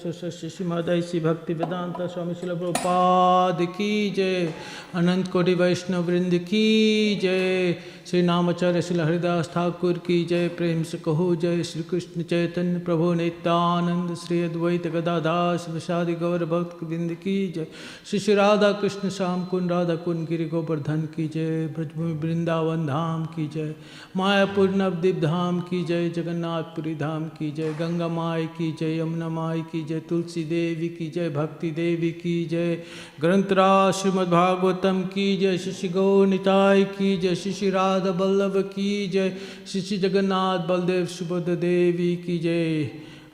श्री भक्ति वेदांत स्वामी शिल प्रपाद की जय अनंत कोटि वैष्णव वृंद की जय श्री नामाचार्य श्री हरिदास ठाकुर की जय प्रेम से कहो जय श्री कृष्ण चैतन्य प्रभु नित्यानंद श्री अद्वैत गदादास विषादि गौर भक्त वृंद की जय श्री श्री राधा कृष्ण श्याम कुंड राधा कुंड गिरि गोवर्धन की जय ब्रजभूमि वृंदावन धाम की जय मायापुर नवदीप धाम की जय जगन्नाथपुरी धाम की जय गंगा माई की जय यमुना माई की जय तुलसी देवी की जय भक्ति देवी की जय। ग्रंथराश्रीमद्भागवतम की जय, श्री श्री गौनिताय की जय, श्री श्री राधा बल्लभ की जय, श्री श्री जगन्नाथ बलदेव सुभद्र देवी की जय।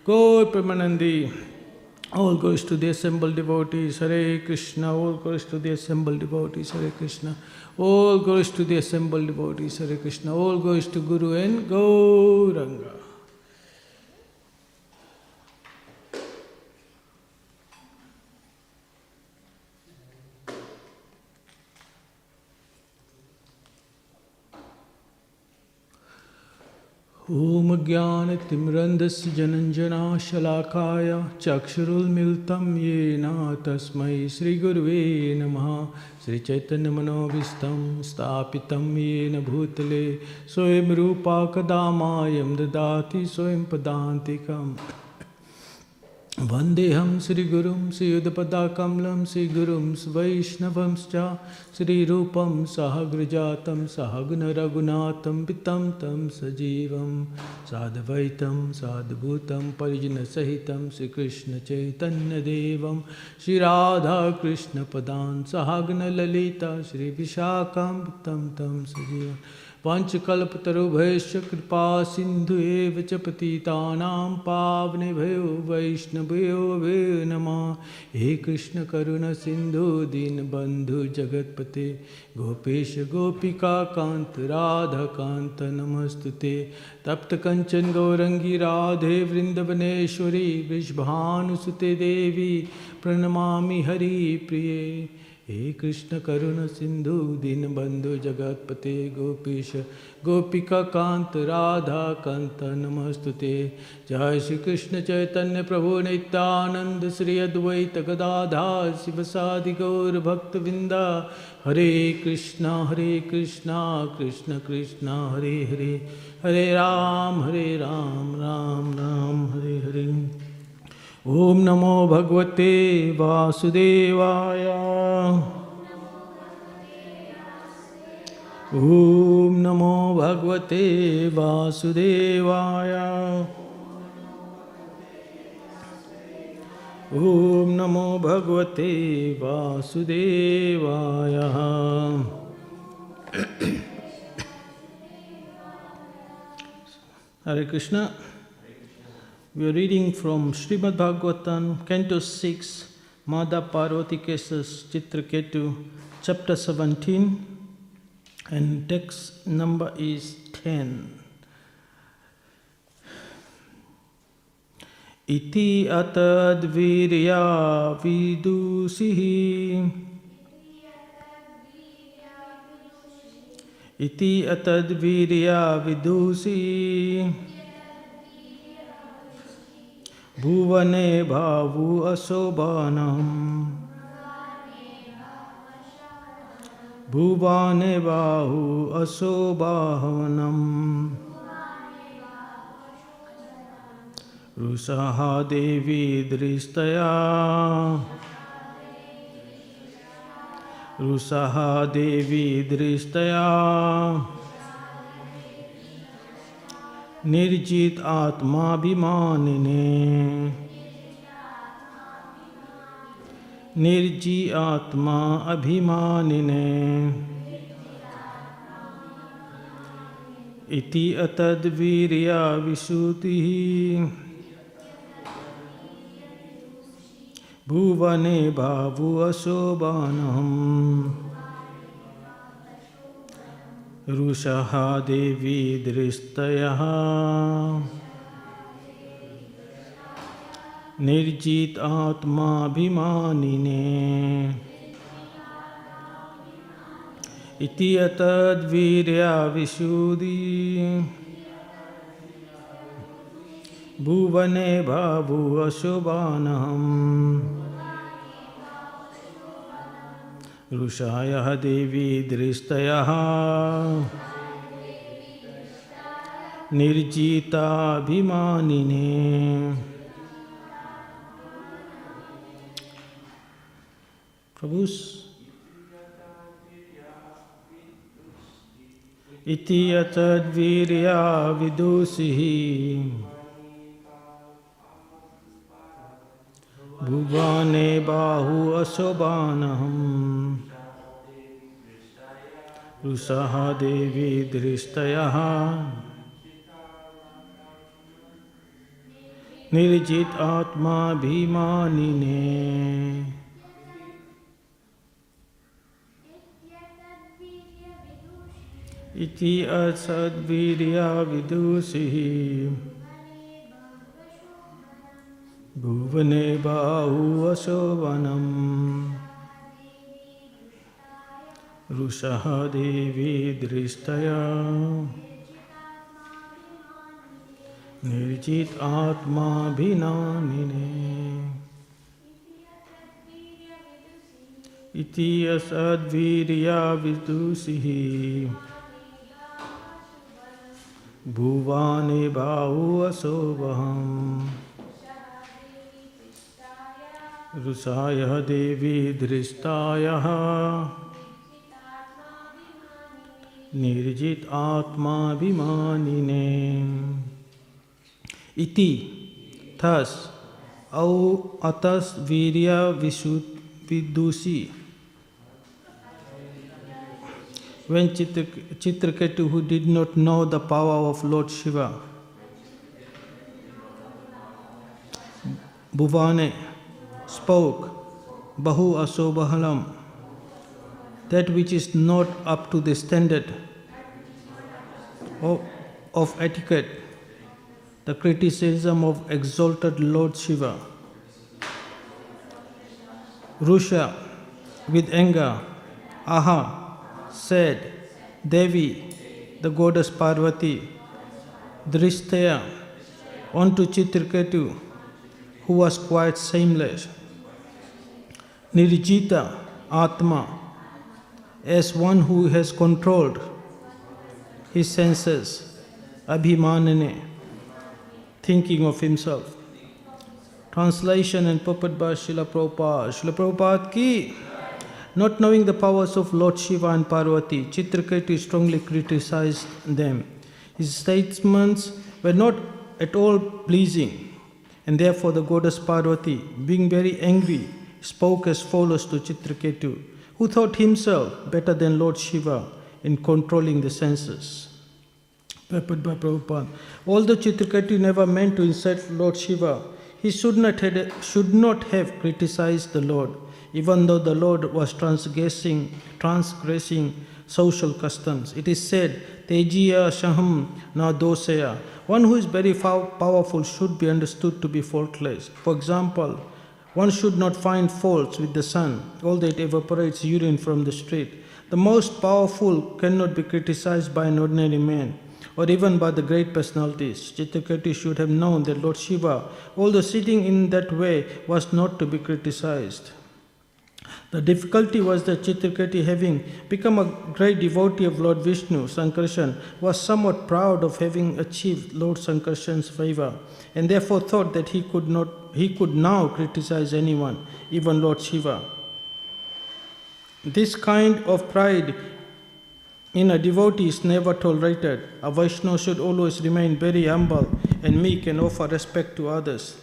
गौर Premanandi all गोइस to the assemble डिबोटी Hare Krishna all गोइस to the assemble डिबोटी Hare Krishna all गोइस to the assemble डिबोटी Hare Krishna all गोइस to Guru and Gauranga ॐ ज्ञानतिम्रन्दस्य जनञ्जनाशलाकाय चक्षुरुन्मिलितं येन तस्मै श्रीगुरुवे नमः। श्रीचैतन्यमनोभीष्टं स्थापितं येन भूतले। स्वयं रूपा कदा मायं ददाति स्वयं पदान्तिकम् वन्देऽहं श्रीगुरुं श्रीयुधपदाकमलं श्रीगुरुं वैष्णवंश्च, श्रीरूपं सहग्रजातं सहग्नरघुनाथं पितं तं सजीवं साद्वैतं साद्भूतं परिजनसहितं श्रीकृष्णचैतन्यदेवं, श्रीराधाकृष्णपदान् सहग्नललिता श्रीविशाखां तं तं सजीवम् पंचकल्पतरुभ्य कृपा सिंधु च पतिता पावने भयो वैष्णवयो वे नम। हे कृष्ण करुण सिंधु दीन बंधु जगतपते। गोपेश गोपिका कांत राधा कांत नमस्तुते। तप्त कंचन गौरंगी राधे वृंदवनेश्वरी विश्वानुसुते देवी। प्रणमा हरि प्रिय। हे कृष्ण करुण सिंधु, दीन बंधु जगतपते गोपीश, गोपिका कांत, राधा कांत, नमस्तुते। जय श्री कृष्ण चैतन्य प्रभु नित्यानंद, श्री अद्वैत गदाधार, शिव सादि गौर भक्त विंदा। हरे कृष्णा हरे कृष्णा, कृष्ण कृष्णा, हरे हरे। हरे राम हरे राम राम राम, हरे हरे। ॐ नमो भगवते वासुदेवाय। ॐ नमो भगवते वासुदेवाय। ॐ नमो भगवते वासुदेवाय। हरे Krishna. We are reading from Srimad Bhagavatam, Canto 6, Madha Parvati Kesas Chitraketu, chapter 17, and text number is 10. Iti atadvirya vidusihi Iti atadvirya vidusihi भुवने भावु अशोभनम् भुवने बाहु अशोभावनम् देवी दृष्टया। रुषः देवी दृष्टया। निर्जित आत्माभिमानिने। निर्जी आत्मा अभिमानिने। इति अतद्वीर्या विशुतिः भुवने भावु अशोभानम् रुषः देवी दृष्टयः। निर्जित आत्माभिमानिने। इति अतद्वीर्या विशुद्धि भुवने भावु रुषायः देवी दृष्टयः। निर्जिताभिमानिने। प्रभुस इति अचद्वीर्या विदुषिः भुवने बाहु अशोभानहम् रुषः देवी दृष्टयः निर्जित आत्मा भीमानिने। इति असद्वीर्या विदुषिः भुवने बाहुवशोवनम् रुषः देवी दृष्टया। निर्जित आत्माभिनानिने। इति असद्वीर्या विदुषिः। भुवानि बाहुवशोभम् रुषा देवी धृष्टाय निर्जित आत्मा इति थस औ अतस वीर्य विशु विदुषी। When Chitra Chitraketu who did not know the power of lord Shiva भुवाने spoke, Bahu Asobhalam, that which is not up to the standard of, of etiquette, the criticism of exalted Lord Shiva. Rusha, with anger, Aha, said, Devi, the goddess Parvati, Drishtaya, onto Chitraketu, who was quite shameless. Nirjita, Atma, as one who has controlled his senses, Abhimanane, thinking of himself. Translation and purport by Srila Prabhupada. Srila Prabhupada ki not knowing the powers of Lord Shiva and Parvati, Chitraketu strongly criticized them. His statements were not at all pleasing, and therefore the goddess Parvati, being very angry, spoke as follows to Chitraketu, who thought himself better than Lord Shiva in controlling the senses. By Prabhupada. Although Chitraketu never meant to insult Lord Shiva, he should not, had, should not have criticized the Lord even though the Lord was transgressing, transgressing social customs. It is said, Tejiya Shaham na dosaya. One who is very powerful should be understood to be faultless. For example, one should not find faults with the sun, although it evaporates urine from the street. The most powerful cannot be criticized by an ordinary man or even by the great personalities. Chitraketu should have known that Lord Shiva, although sitting in that way, was not to be criticized. The difficulty was that Chitraketu, having become a great devotee of Lord Vishnu, Sankarshan, was somewhat proud of having achieved Lord Sankarshan's favor, and therefore thought that he could not he could now criticize anyone, even Lord Shiva. This kind of pride in a devotee is never tolerated. A Vaishnava should always remain very humble and meek and offer respect to others.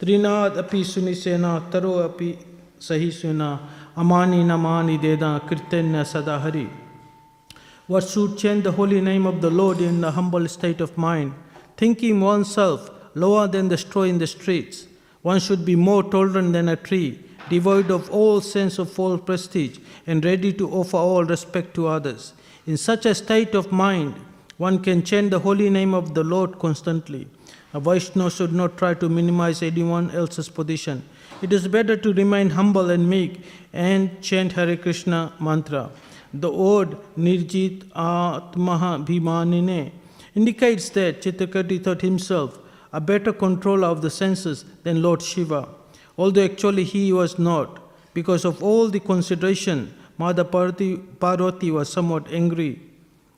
Trinad api sunisena taro api sahisuna amani namani deda kirtanya sadahari. What should chant the holy name of the Lord in a humble state of mind, thinking oneself lower than the straw in the streets. One should be more tolerant than a tree, devoid of all sense of false prestige, and ready to offer all respect to others. In such a state of mind, one can chant the holy name of the Lord constantly. A Vaishnava should not try to minimize anyone else's position. It is better to remain humble and meek and chant Hare Krishna mantra. The word Nirjit Atmaha Bhimanine indicates that Chitraketu thought himself a better controller of the senses than Lord Shiva, although actually he was not. Because of all the consideration, Mother Parvati, Parvati was somewhat angry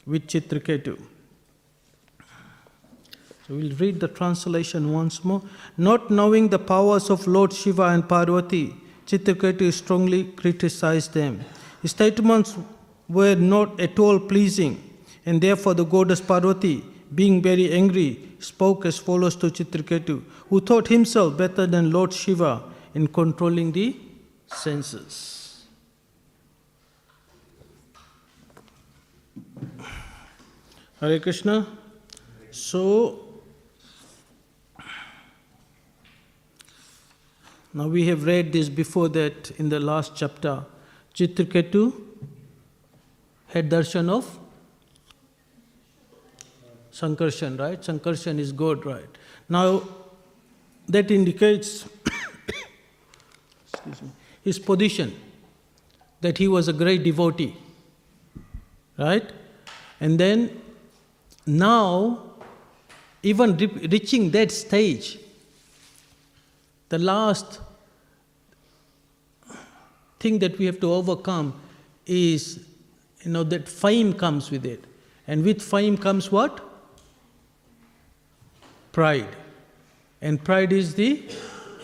with Chitraketu. So we'll read the translation once more. Not knowing the powers of Lord Shiva and Parvati, Chitraketu strongly criticized them. His statements were not at all pleasing, and therefore the goddess Parvati, being very angry, spoke as follows to Chitraketu, who thought himself better than Lord Shiva in controlling the senses. Hare Krishna. So, now we have read this before that in the last chapter. Chitraketu had darshan of Sankarshan, right? Sankarshan is God, right? Now, that indicates me, his position, that he was a great devotee, right? And then now, even re- reaching that stage, the last thing that we have to overcome is, you know, that fame comes with it. And with fame comes what? Pride. And pride is the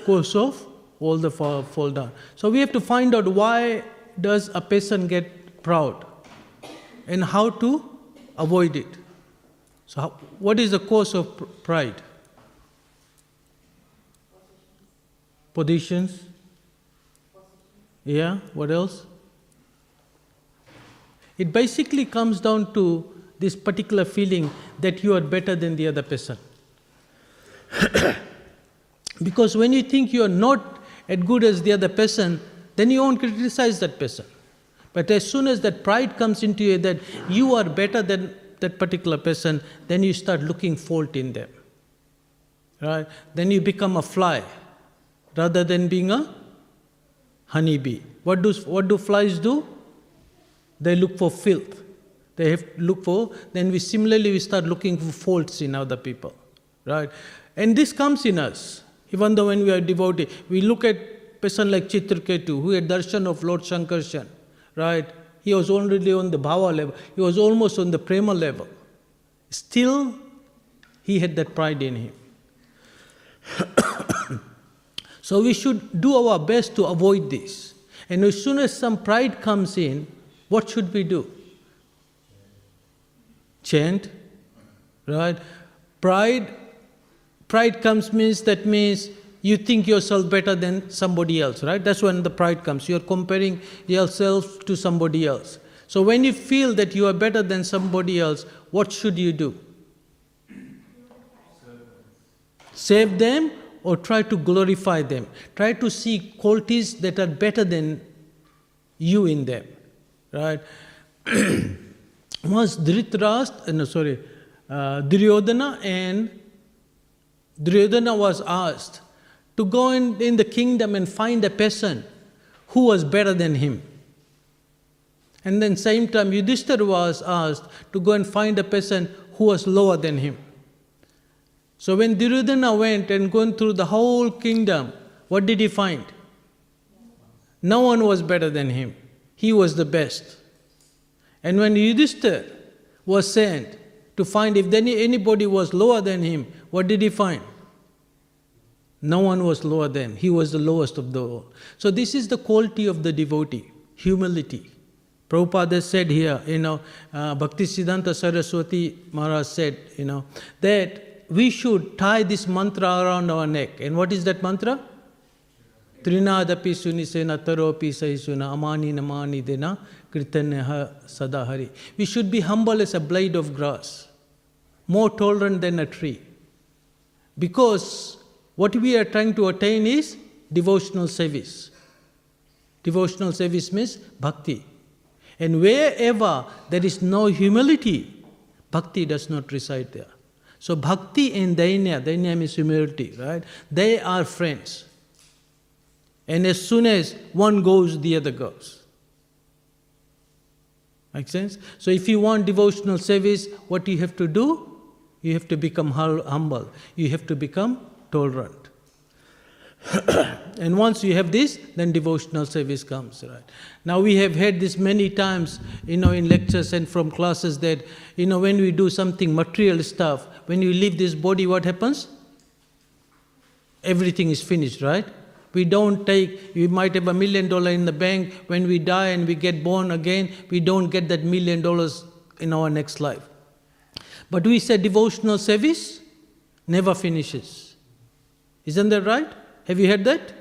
cause of all the fall, fall down. So we have to find out why does a person get proud and how to avoid it. So, how, what is the cause of pr- pride? Positions. Yeah, what else? It basically comes down to this particular feeling that you are better than the other person. because when you think you are not as good as the other person, then you won't criticize that person. But as soon as that pride comes into you that you are better than that particular person, then you start looking fault in them. Right? Then you become a fly rather than being a honeybee. What do, what do flies do? They look for filth. They have to look for, then we similarly we start looking for faults in other people. Right? And this comes in us. Even though when we are devotee, we look at person like Chitraketu, who had darshan of Lord Shankarshan, right? He was already on the bhava level. He was almost on the prema level. Still, he had that pride in him. so we should do our best to avoid this. And as soon as some pride comes in, what should we do? Chant, right? Pride, pride comes means that means you think yourself better than somebody else, right? That's when the pride comes. You're comparing yourself to somebody else. So when you feel that you are better than somebody else, what should you do? Save them or try to glorify them. Try to see qualities that are better than you in them, right? Once Dhritarashtra, no, sorry, uh, Duryodhana and Duryodhana was asked to go in, in the kingdom and find a person who was better than him. And then same time Yudhishthira was asked to go and find a person who was lower than him. So when Duryodhana went and gone through the whole kingdom, what did he find? No one was better than him. He was the best. And when Yudhishthira was sent to find if any, anybody was lower than him, what did he find? No one was lower than. him. He was the lowest of the all. So this is the quality of the devotee, humility. Prabhupada said here, you know, uh, Bhakti Siddhanta Saraswati Maharaj said, you know, that we should tie this mantra around our neck. And what is that mantra? Trinadapi sunisena taropi sahisuna amani namani dena kritanyaha sadahari. We should be humble as a blade of grass, more tolerant than a tree. Because what we are trying to attain is devotional service. Devotional service means bhakti. And wherever there is no humility, bhakti does not reside there. So bhakti and dainya, dainya means humility, right? They are friends. And as soon as one goes, the other goes. Make sense? So if you want devotional service, what you have to do? You have to become humble. You have to become tolerant. and once you have this, then devotional service comes, right? Now we have heard this many times, you know, in lectures and from classes that, you know, when we do something material stuff, when you leave this body, what happens? Everything is finished, right? We don't take, we might have a million dollar in the bank. When we die and we get born again, we don't get that million dollars in our next life. But we say devotional service never finishes. Isn't that right? Have you heard that?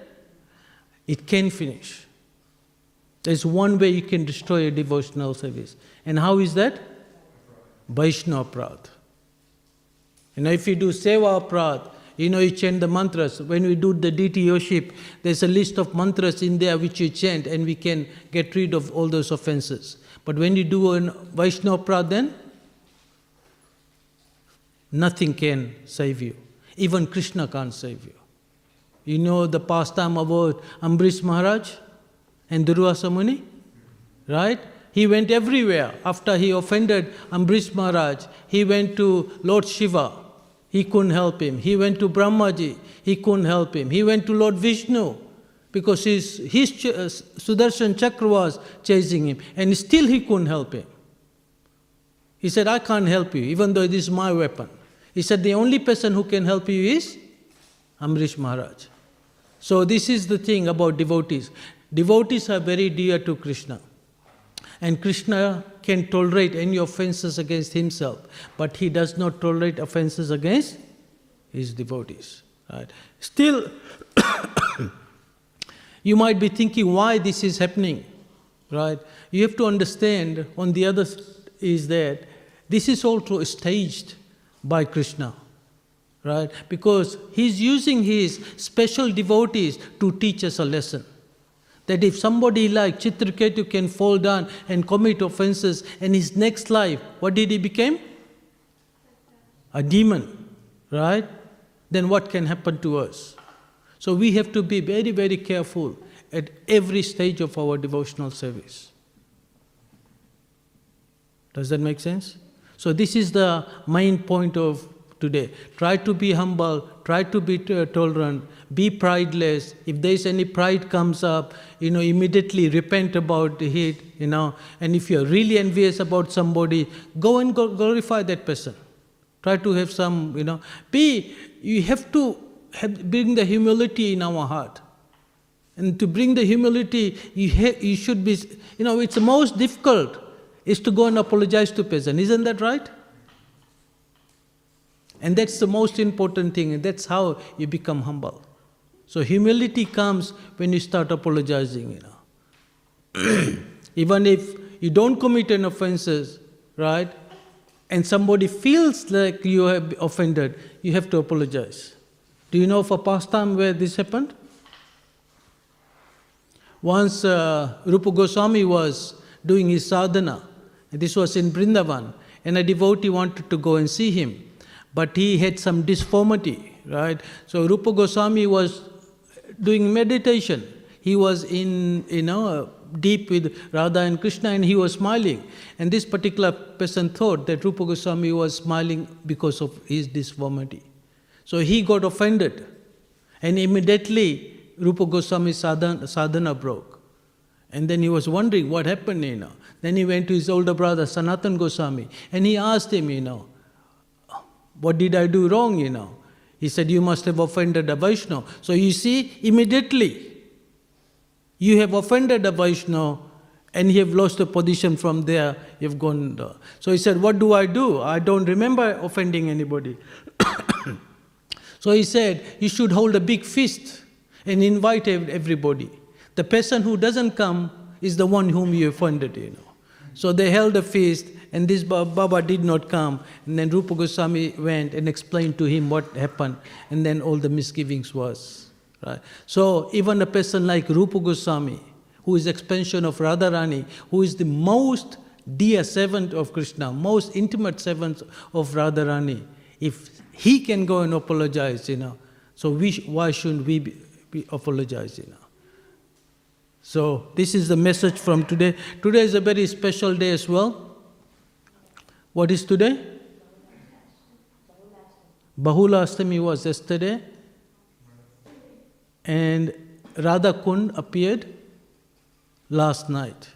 It can finish. There's one way you can destroy a devotional service. And how is that? Vaishnava aparadh. You know, if you do Seva aparadh, you know, you chant the mantras. When we do the deity worship, there's a list of mantras in there which you chant, and we can get rid of all those offenses. But when you do a Vaishnava aparadh, then nothing can save you. Even Krishna can't save you. You know the pastime about Ambrish Maharaj and Durvasa Muni? Right? He went everywhere. After he offended Ambrish Maharaj, he went to Lord Shiva. He couldn't help him. He went to Brahmaji. He couldn't help him. He went to Lord Vishnu because his, his uh, Sudarshan Chakra was chasing him and still he couldn't help him. He said, I can't help you, even though this is my weapon. He said, The only person who can help you is Ambrish Maharaj. So, this is the thing about devotees. Devotees are very dear to Krishna. And Krishna can tolerate any offenses against himself, but he does not tolerate offenses against his devotees. Right? Still, you might be thinking why this is happening. Right? You have to understand, on the other is that this is also staged by Krishna right? Because he's using his special devotees to teach us a lesson. That if somebody like Chitraketu can fall down and commit offenses, and his next life, what did he become? A demon, right? Then what can happen to us? So we have to be very, very careful at every stage of our devotional service. Does that make sense? So this is the main point of today. Try to be humble, try to be tolerant, be prideless. If there is any pride comes up, you know, immediately repent about it, you know. And if you're really envious about somebody, go and glorify that person. Try to have some, you know, be, you have to have, bring the humility in our heart. And to bring the humility, you, ha- you should be, you know, it's the most difficult is to go and apologize to person. Isn't that right? And that's the most important thing, and that's how you become humble. So humility comes when you start apologizing, you know. Even if you don't commit any offenses, right? And somebody feels like you have offended, you have to apologize. Do you know of a pastime where this happened? Once uh, Rupa Goswami was doing his sadhana, this was in Brindavan, and a devotee wanted to go and see him, but he had some disformity, right? So Rupa Goswami was doing meditation. He was in, you know, uh, deep with Radha and Krishna, and he was smiling. And this particular person thought that Rupa Goswami was smiling because of his disformity. So he got offended, and immediately Rupa Goswami's sadhana, sadhana broke. And then he was wondering what happened, you know. Then he went to his older brother, Sanatan Goswami, and he asked him, you know, what did I do wrong, you know? He said, You must have offended a Vaishnava. So you see, immediately, you have offended a Vaishnava and you have lost the position from there, you've gone. uh, So he said, What do I do? I don't remember offending anybody. so he said, You should hold a big feast and invite everybody. The person who doesn't come is the one whom you offended, you know. So they held a feast, and this Baba did not come. And then Rupa Goswami went and explained to him what happened, and then all the misgivings was. Right? So even a person like Rupa Goswami, who is expansion of Radharani, who is the most dear servant of Krishna, most intimate servant of Radharani, if he can go and apologize, you know, so we, why shouldn't we be, be apologize, you know? So this is the message from today. Today is a very special day as well. What is today? Bahula Astami was yesterday, and Radha Kund appeared last night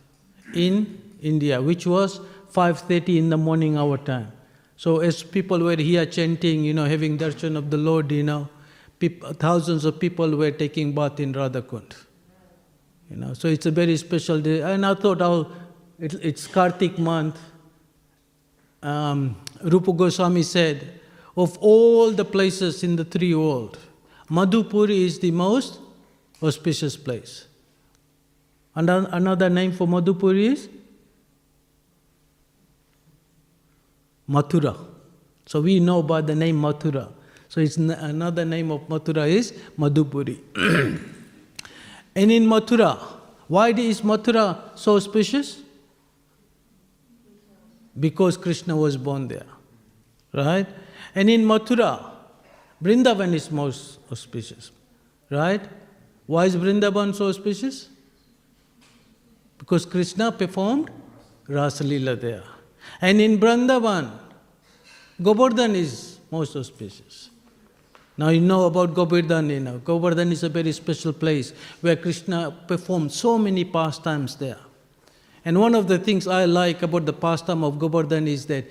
in India, which was 5.30 in the morning our time. So as people were here chanting, you know, having darshan of the Lord, you know, peop- thousands of people were taking bath in Radha Kund. You know, so it's a very special day. And I thought, oh, it, it's Kartik month. Um, Rupa Goswami said, of all the places in the three world, Madhupuri is the most auspicious place. And another name for Madhupuri is Mathura. So we know by the name Mathura. So it's another name of Mathura is Madhupuri. and in Mathura, why is Mathura so auspicious? Because Krishna was born there. Right? And in Mathura, Vrindavan is most auspicious. Right? Why is Vrindavan so auspicious? Because Krishna performed Rasa Leela there. And in Vrindavan, Govardhan is most auspicious. Now you know about Govardhan, you know. Govardhan is a very special place where Krishna performed so many pastimes there. And one of the things I like about the pastime of Govardhan is that,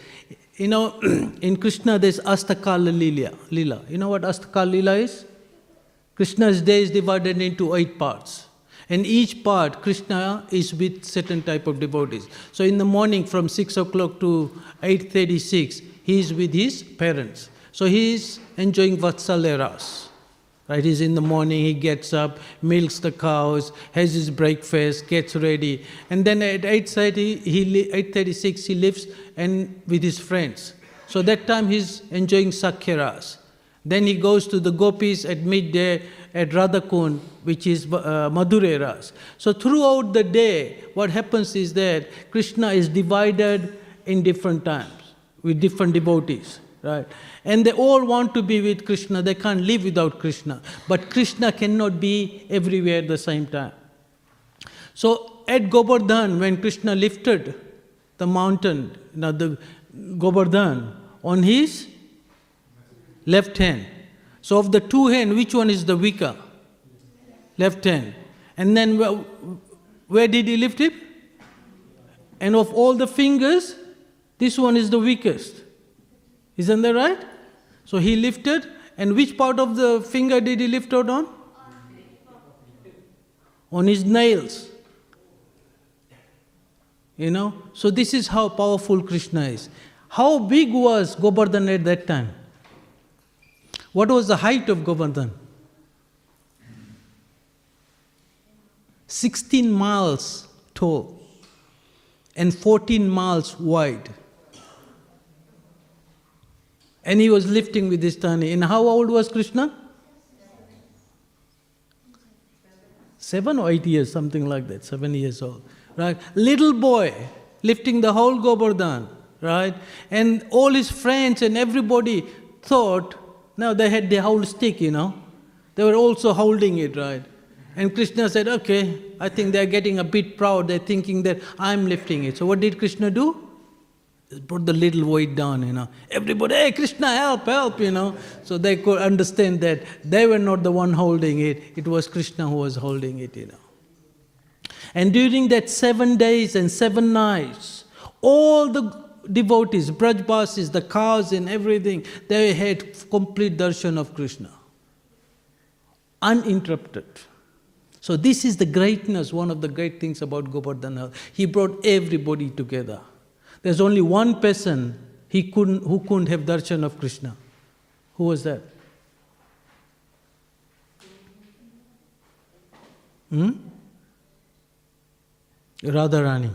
you know, in Krishna there's Astakala Lila. Lila. You know what Astakala Lila is? Krishna's day is divided into eight parts. And each part, Krishna is with certain type of devotees. So in the morning from 6 o'clock to 8.36, he is with his parents. So he is enjoying Vatsaleras. Right, he's in the morning, he gets up, milks the cows, has his breakfast, gets ready. And then at 8.30, he, li- 8.36, he lives and with his friends. So that time he's enjoying Sakyaras. Then he goes to the gopis at midday at Radhakund, which is uh. So throughout the day, what happens is that Krishna is divided in different times with different devotees, right? And they all want to be with Krishna. They can't live without Krishna. But Krishna cannot be everywhere at the same time. So at Govardhan, when Krishna lifted the mountain, now the Govardhan, on his left hand. So of the two hands, which one is the weaker? Left hand. And then where, where did he lift it? And of all the fingers, this one is the weakest. Isn't that right? So he lifted, and which part of the finger did he lift out on? On his nails. You know? So this is how powerful Krishna is. How big was Govardhan at that time? What was the height of Govardhan? 16 miles tall and 14 miles wide. And he was lifting with his tani. And how old was Krishna? Seven or eight years, something like that, seven years old. Right? Little boy lifting the whole Govardhan, right? And all his friends and everybody thought, now they had the whole stick, you know. They were also holding it, right? And Krishna said, okay, I think they're getting a bit proud. They're thinking that I'm lifting it. So what did Krishna do? Put the little weight down, you know. Everybody, hey, Krishna, help, help, you know. So they could understand that they were not the one holding it. It was Krishna who was holding it, you know. And during that seven days and seven nights, all the devotees, Brajbasis, the cows and everything, they had complete darshan of Krishna. Uninterrupted. So this is the greatness, one of the great things about Govardhana. He brought everybody together. There's only one person he couldn't, who couldn't have darshan of Krishna. Who was that? Hmm? Radharani.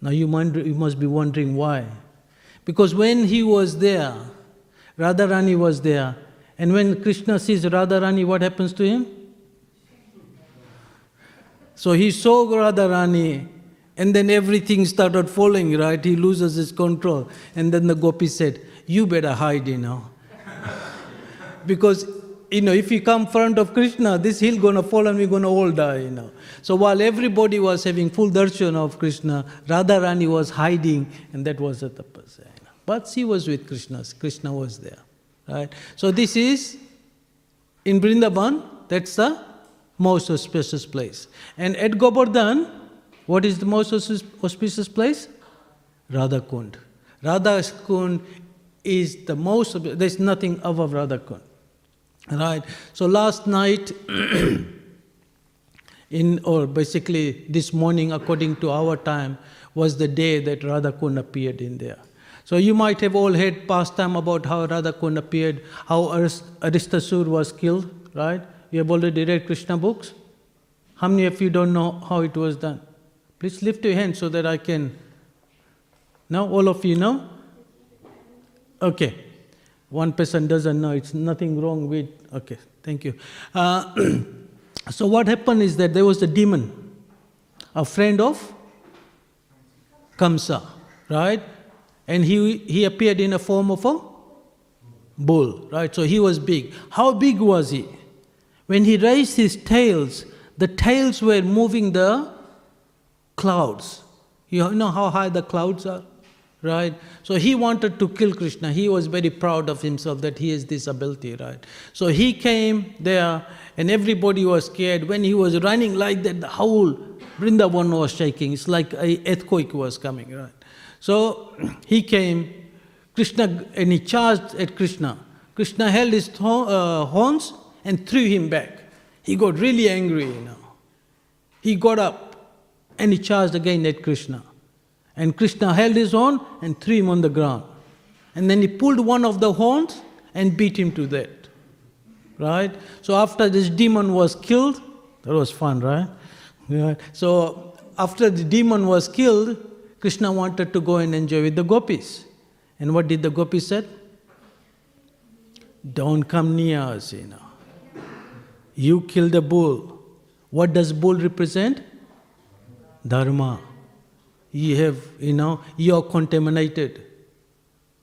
Now you, wonder, you must be wondering why. Because when he was there, Radharani was there, and when Krishna sees Radharani, what happens to him? So he saw Radharani, and then everything started falling, right? He loses his control. And then the gopi said, You better hide, you know. because, you know, if you come front of Krishna, this hill gonna fall and we're gonna all die, you know. So while everybody was having full darshan of Krishna, Radharani was hiding, and that was the tapasya. You know. but she was with Krishna. Krishna was there. Right? So this is in Vrindavan, that's the most auspicious place. And at Govardhan, what is the most auspicious place? Radha Kund. Radha Kund is the most, there's nothing above Radha Kund. Right? So last night, in, or basically this morning, according to our time, was the day that Radha Kund appeared in there. So you might have all heard past time about how Radha Kund appeared, how Aristasur was killed, right? You have already read Krishna books. How many of you don't know how it was done? Please lift your hand so that I can. Now, all of you know? Okay. One person doesn't know. It's nothing wrong with. Okay, thank you. Uh, so, what happened is that there was a demon, a friend of Kamsa, right? And he, he appeared in a form of a bull, right? So he was big. How big was he? When he raised his tails, the tails were moving the clouds. You know how high the clouds are? Right? So he wanted to kill Krishna. He was very proud of himself that he has this ability, right? So he came there and everybody was scared. When he was running like that, the whole Vrindavan was shaking. It's like an earthquake was coming, right? So he came, Krishna, and he charged at Krishna. Krishna held his uh, horns and threw him back. He got really angry, you know. He got up and he charged again at Krishna. And Krishna held his horn and threw him on the ground. And then he pulled one of the horns and beat him to death. Right? So after this demon was killed, that was fun, right? Yeah. So after the demon was killed, Krishna wanted to go and enjoy with the gopis. And what did the gopis said? Don't come near us, you know. You kill the bull. What does bull represent? Dharma. You have, you know, you are contaminated.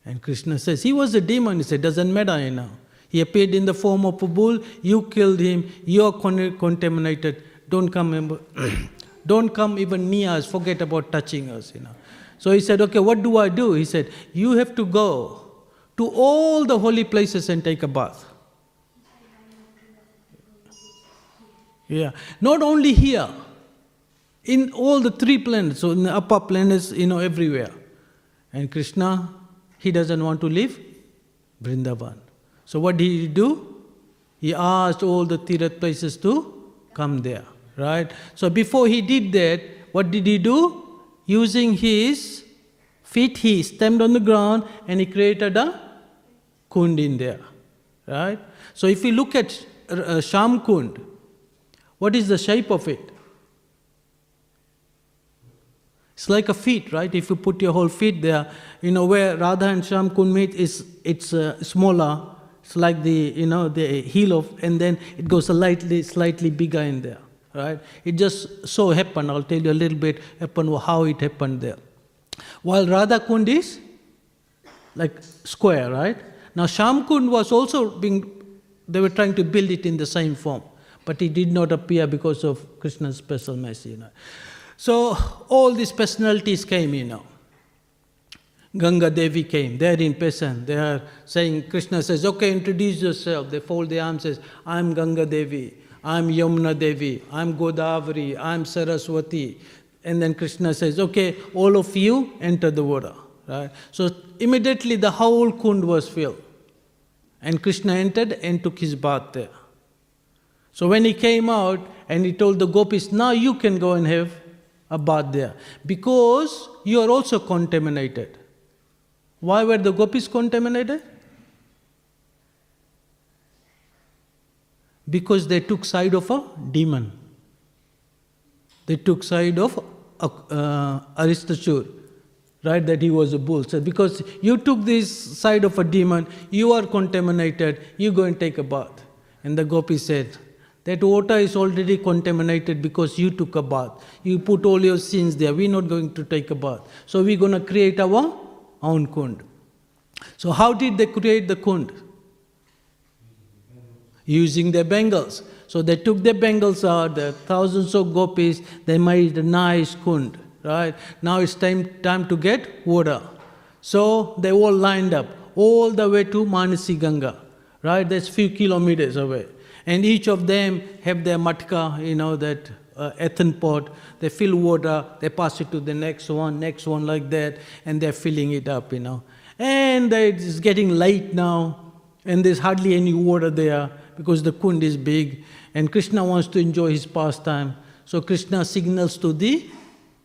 And Krishna says, he was a demon. He said, doesn't matter, you know. He appeared in the form of a bull. You killed him. You are con- contaminated. Don't come. Don't come even near us, forget about touching us, you know. So he said, okay, what do I do? He said, you have to go to all the holy places and take a bath. Yeah, not only here, in all the three planets, so in the upper planets, you know, everywhere. And Krishna, he doesn't want to leave Vrindavan. So what did he do? He asked all the Tirath places to come there right? So before he did that, what did he do? Using his feet, he stamped on the ground and he created a kund in there, right? So if you look at uh, Shyam Kund, what is the shape of it? It's like a feet, right? If you put your whole feet there, you know where Radha and Shyam Kund meet is it's uh, smaller. It's like the you know the heel of, and then it goes slightly slightly bigger in there right? It just so happened, I'll tell you a little bit happened how it happened there. While Radha Kund is like square, right? Now Shyam Kund was also being, they were trying to build it in the same form, but it did not appear because of Krishna's special mercy. You know. So all these personalities came, you know. Ganga Devi came, they're in Pesan. They are saying, Krishna says, okay, introduce yourself. They fold their arms, says, I'm Ganga Devi. I'm Yamuna Devi, I'm Godavari, I'm Saraswati. And then Krishna says, okay, all of you enter the water. Right? So immediately the whole kund was filled. And Krishna entered and took his bath there. So when he came out and he told the gopis, now you can go and have a bath there. Because you are also contaminated. Why were the gopis contaminated? because they took side of a demon. They took side of uh, right? That he was a bull. So because you took this side of a demon, you are contaminated. You go and take a bath. And the gopi said, that water is already contaminated because you took a bath. You put all your sins there. We're not going to take a bath. So we're going to create our own kund. So how did they create the kund? using their bangles. So they took their bangles out, the thousands of gopis, they made a nice kund, right? Now it's time, time to get water. So they all lined up all the way to Manasi Ganga, right? That's few kilometers away. And each of them have their matka, you know, that uh, earthen pot. They fill water, they pass it to the next one, next one like that, and they're filling it up, you know. And it's getting late now, and there's hardly any water there because the kund is big, and Krishna wants to enjoy his pastime. So Krishna signals to the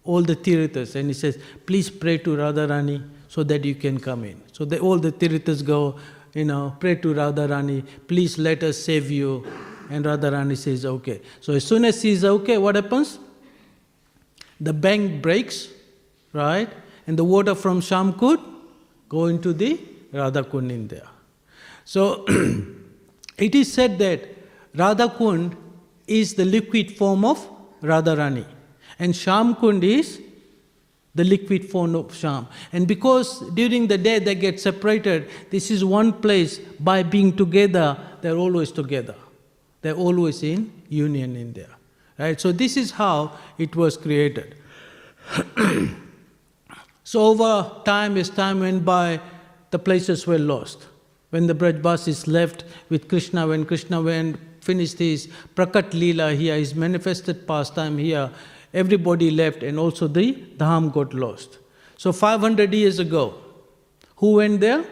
all the Tirthas and he says, please pray to Radharani so that you can come in. So they, all the Tirthas go, you know, pray to Radharani, please let us save you. And Radharani says, okay. So as soon as he says okay, what happens? The bank breaks, right? And the water from Shyamkund go into the Radhakund in there. So it is said that Radhakund is the liquid form of Radharani. And Shyamkund is the liquid form of Shyam. And because during the day they get separated, this is one place, by being together, they're always together. They're always in union in there. Right? So this is how it was created. so over time, as time went by, the places were lost. When the Brajbasis left with Krishna, when Krishna went, finished his Prakat Leela here, his manifested pastime here, everybody left and also the Dham got lost. So 500 years ago, who went there?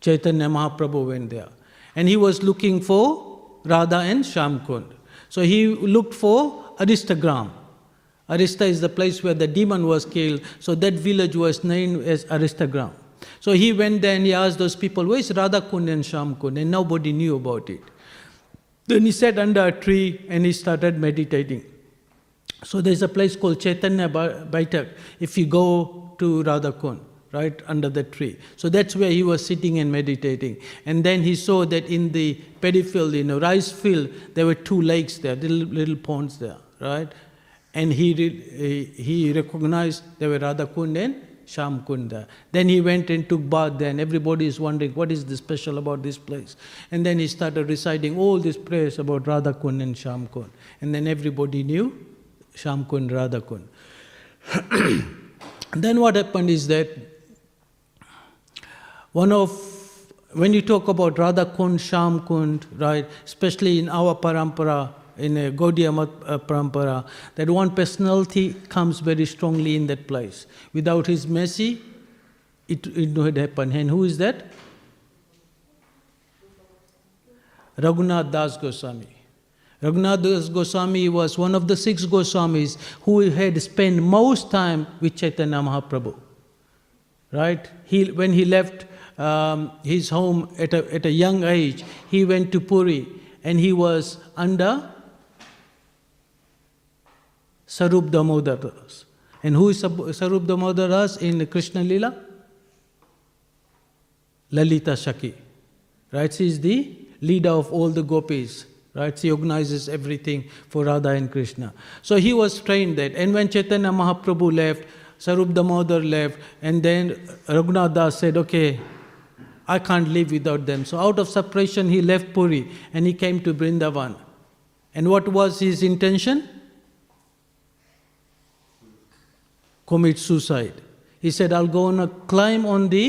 Chaitanya Mahaprabhu went there. And he was looking for Radha and Shyamkund. So he looked for Aristagram. Arista is the place where the demon was killed, so that village was named as Aristagram. So he went there and he asked those people, Where is Radha Kund and Shyamkund? And nobody knew about it. Then he sat under a tree and he started meditating. So there's a place called Chaitanya Baitak if you go to Radhakund, right under the tree. So that's where he was sitting and meditating. And then he saw that in the paddy field, in a rice field, there were two lakes there, little, little ponds there, right? And he, he recognized there were Radhakund and Shyam Kunda. Then he went and took bath and everybody is wondering what is the special about this place. And then he started reciting all these prayers about Radha Kund and Shyam Kund. And then everybody knew Shyam Kund, Radha Kund. then what happened is that one of when you talk about Radha Kund, Shyam Kund, right, especially in our parampara, in a Gaudiya uh, Parampara, that one personality comes very strongly in that place. Without his mercy, it, it would happen. And who is that? Raghunath Das Goswami. Raghunath Das Goswami was one of the six Goswamis who had spent most time with Chaitanya Mahaprabhu. Right? He, when he left um, his home at a, at a young age, he went to Puri and he was under Swarup Damodar And who is Swarup Damodar in Krishna Lila? Lalita Sakhi. Right? She is the leader of all the gopis. Right? She organizes everything for Radha and Krishna. So he was trained that. And when Chaitanya Mahaprabhu left, Swarup Damodar left, and then Raghunath Das said, okay, I can't live without them. So out of separation, he left Puri and he came to Brindavan. And what was his intention? Commit suicide. He said, I'll go on a climb on the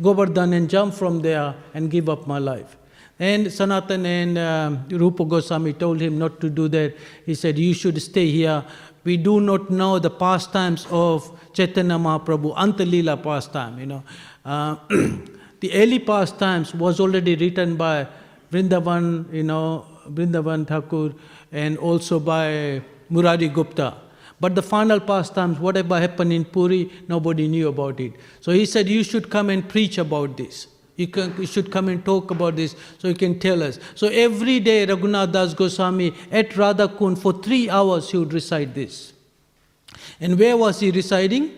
Govardhan and jump from there and give up my life. And Sanatan and uh, Rupa Goswami told him not to do that. He said, You should stay here. We do not know the pastimes of Chaitanya Mahaprabhu, Antalila pastime, you know. Uh, the early pastimes was already written by Vrindavan, you know, Vrindavan Thakur, and also by Murari Gupta. But the final pastimes, whatever happened in Puri, nobody knew about it. So he said, You should come and preach about this. You, can, you should come and talk about this so you can tell us. So every day, Raghunath Das Goswami at Radha Kund for three hours he would recite this. And where was he residing?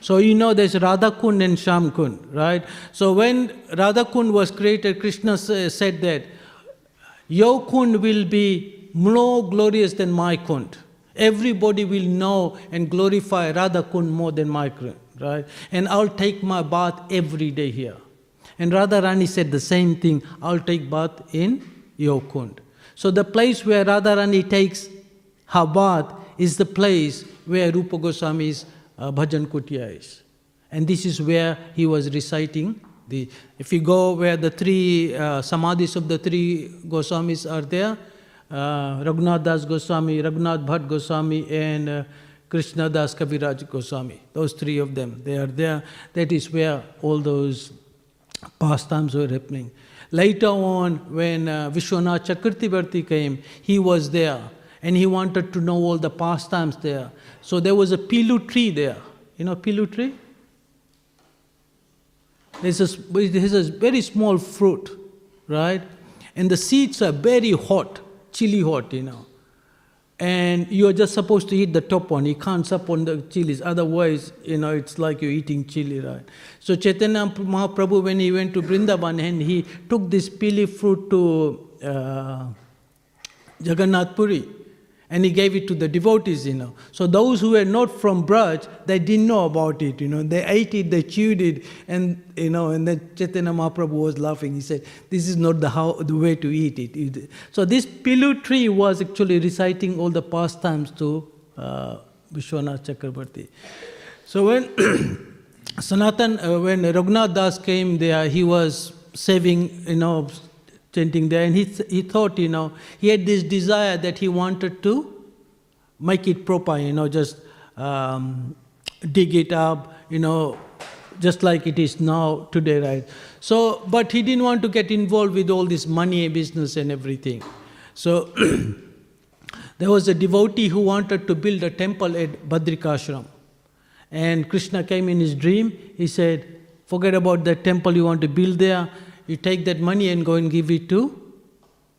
So you know there's Radha Kund and Shyam Kund, right? So when Radha Kund was created, Krishna said that your Kund will be more glorious than my Kund everybody will know and glorify Radha Kund more than my Kund, right? And I'll take my bath every day here. And Radha Rani said the same thing, I'll take bath in your Kund. So the place where Radha Rani takes her bath is the place where Rupa Goswami's uh, Bhajan Kutia is. And this is where he was reciting the. If you go where the three uh, samadhis of the three Goswamis are there, uh, Raghunath Das Goswami, Raghunath Bhatt Goswami, and uh, Krishna Das Kaviraj Goswami. Those three of them, they are there. That is where all those pastimes were happening. Later on, when uh, Vishwanath Chakravarti came, he was there and he wanted to know all the pastimes there. So there was a pilu tree there. You know pilu tree? There's a, it has a very small fruit, right? And the seeds are very hot, chili hot, you know. And you're just supposed to eat the top one. You can't sup on the chilies. Otherwise, you know, it's like you're eating chili, right? So Chaitanya Mahaprabhu, when he went to Vrindavan and he took this pilu fruit to uh, Jagannath Puri, and he gave it to the devotees, you know. So those who were not from Braj, they didn't know about it, you know. They ate it, they chewed it, and you know, and then Chaitanya Mahaprabhu was laughing. He said, "This is not the how the way to eat it." So this pilu tree was actually reciting all the pastimes to uh, Vishwanath Chakrabarti. So when Sanatan, uh, when Raghunath Das came there, he was saving, you know, chanting there. And he, he thought, you know, he had this desire that he wanted to make it proper, you know, just um, dig it up, you know, just like it is now today, right? So, but he didn't want to get involved with all this money business and everything. So, there was a devotee who wanted to build a temple at Badrikashram. And Krishna came in his dream. He said, Forget about that temple you want to build there you take that money and go and give it to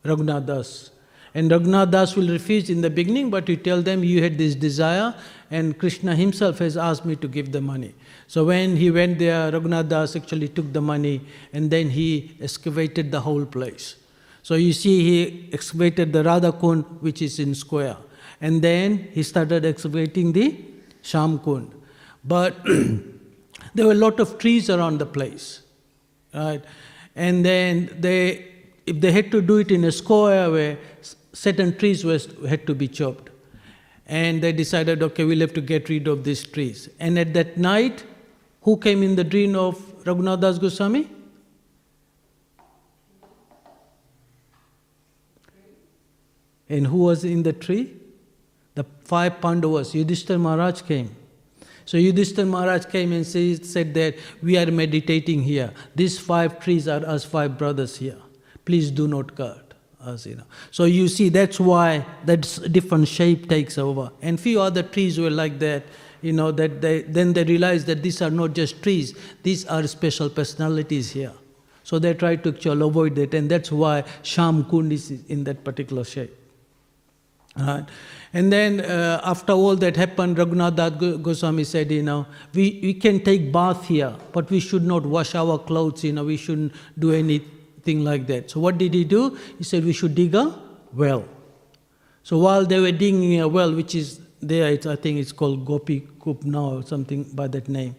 Raghunath Das. And Raghunath Das will refuse in the beginning, but you tell them you had this desire, and Krishna himself has asked me to give the money. So when he went there, Raghunath Das actually took the money and then he excavated the whole place. So you see, he excavated the Radha Kund, which is in square. And then he started excavating the Shyam Kund. But there were a lot of trees around the place. Right? And then they, if they had to do it in a square way, certain trees was, had to be chopped. And they decided, okay, we'll have to get rid of these trees. And at that night, who came in the dream of Raghunath Das Goswami? And who was in the tree? The five Pandavas. Yudhishthira Maharaj came. So Yudhishthira Maharaj came and said that we are meditating here. These five trees are us five brothers here. Please do not cut us, you know. So you see, that's why that different shape takes over. And few other trees were like that, you know, that they, then they realized that these are not just trees, these are special personalities here. So they try to actually avoid that, and that's why Shyam Kund is in that particular shape. Right? And then uh, after all that happened, Raghunath Goswami said, you know, we, we can take bath here, but we should not wash our clothes, you know, we shouldn't do anything like that. So what did he do? He said we should dig a well. So while they were digging a well, which is there, I think it's called Gopi Kup now or something by that name.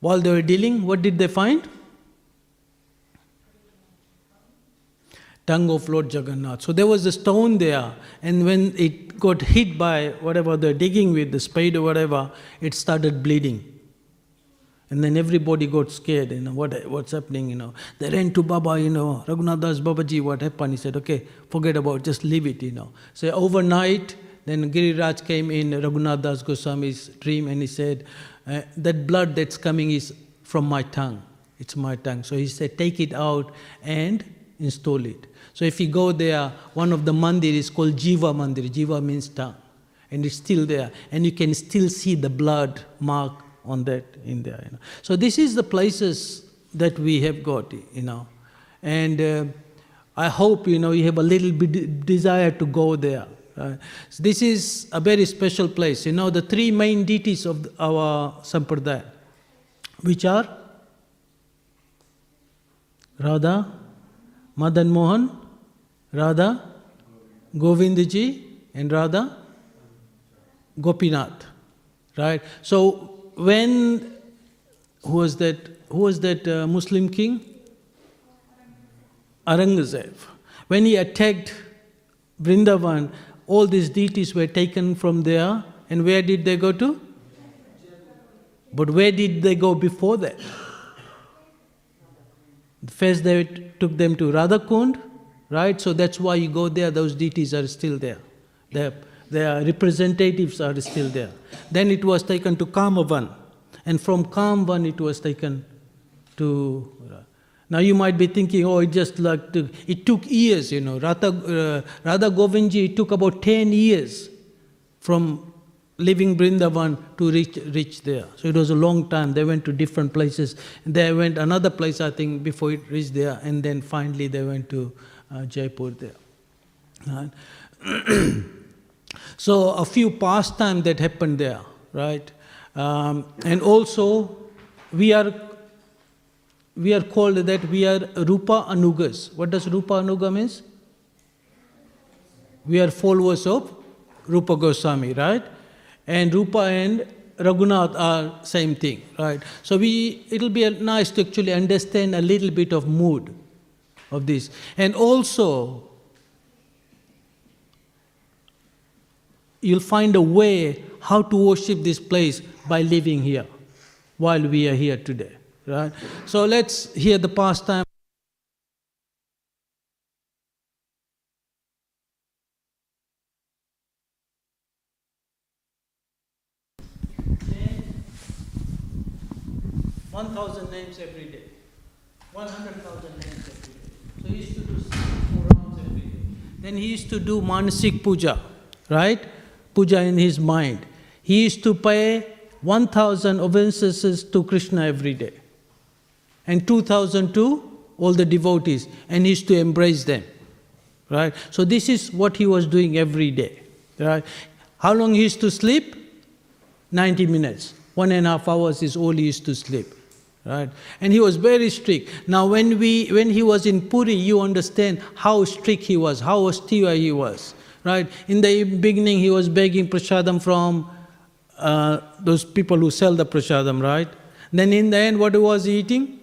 While they were dealing, what did they find? Tongue of Lord Jagannath. So there was a stone there, and when it got hit by whatever they're digging with, the spade or whatever, it started bleeding. And then everybody got scared, you know, what, what's happening, you know. They ran to Baba, you know, Raghunath Das Babaji, what happened? He said, okay, forget about it, just leave it, you know. So overnight, then Giriraj came in Raghunath Das Goswami's dream and he said, uh, that blood that's coming is from my tongue. It's my tongue. So he said, take it out and install it. So if you go there, one of the mandir is called Jiva Mandir. Jiva means tongue. And it's still there. And you can still see the blood mark on that in there. You know. So this is the places that we have got, you know. And uh, I hope, you know, you have a little bit desire to go there. Uh, so this is a very special place. You know, the three main deities of our sampradaya, which are Radha, Madan Mohan, Radha, Govindji, and Radha, Gopinath. Right? So when who was that? Who was that uh, Muslim king? Aurangzeb. When he attacked Vrindavan, all these deities were taken from there, and where did they go to? But where did they go before that? First, they took them to Radhakund, right? So that's why you go there, those deities are still there. Their, their representatives are still there. Then it was taken to Kamavan, and from Kamavan it was taken to. Now you might be thinking, oh, it just like took, it took years, you know. Radha, uh, Radha Govindji, it took about 10 years from leaving Brindavan to reach, reach there. So it was a long time. They went to different places. They went another place, I think, before it reached there, and then finally they went to Jaipur there. Right? so a few pastime that happened there, right? Um, and also, we are we are called that we are Rupa Anugas. What does Rupa Anuga means? We are followers of Rupa Goswami, right? And Rupa and Raghunath are same thing, right? So we it'll be nice to actually understand a little bit of mood of this. And also you'll find a way how to worship this place by living here while we are here today. Right? So let's hear the pastime. One thousand names every day. One hundred thousand names every day. So Then he used to do manasik puja, right? Puja in his mind. He used to pay 1000 obeisances to Krishna every day. And 2000 to all the devotees. And he used to embrace them right? So this is what he was doing every day right? How long he used to sleep? 90 minutes. One and a half hours is all he used to sleep right? And he was very strict. Now when we when he was in puri you understand how strict he was how austere he was. Right? In the beginning he was begging prasadam from uh, those people who sell the prasadam right? Then in the end what he was eating?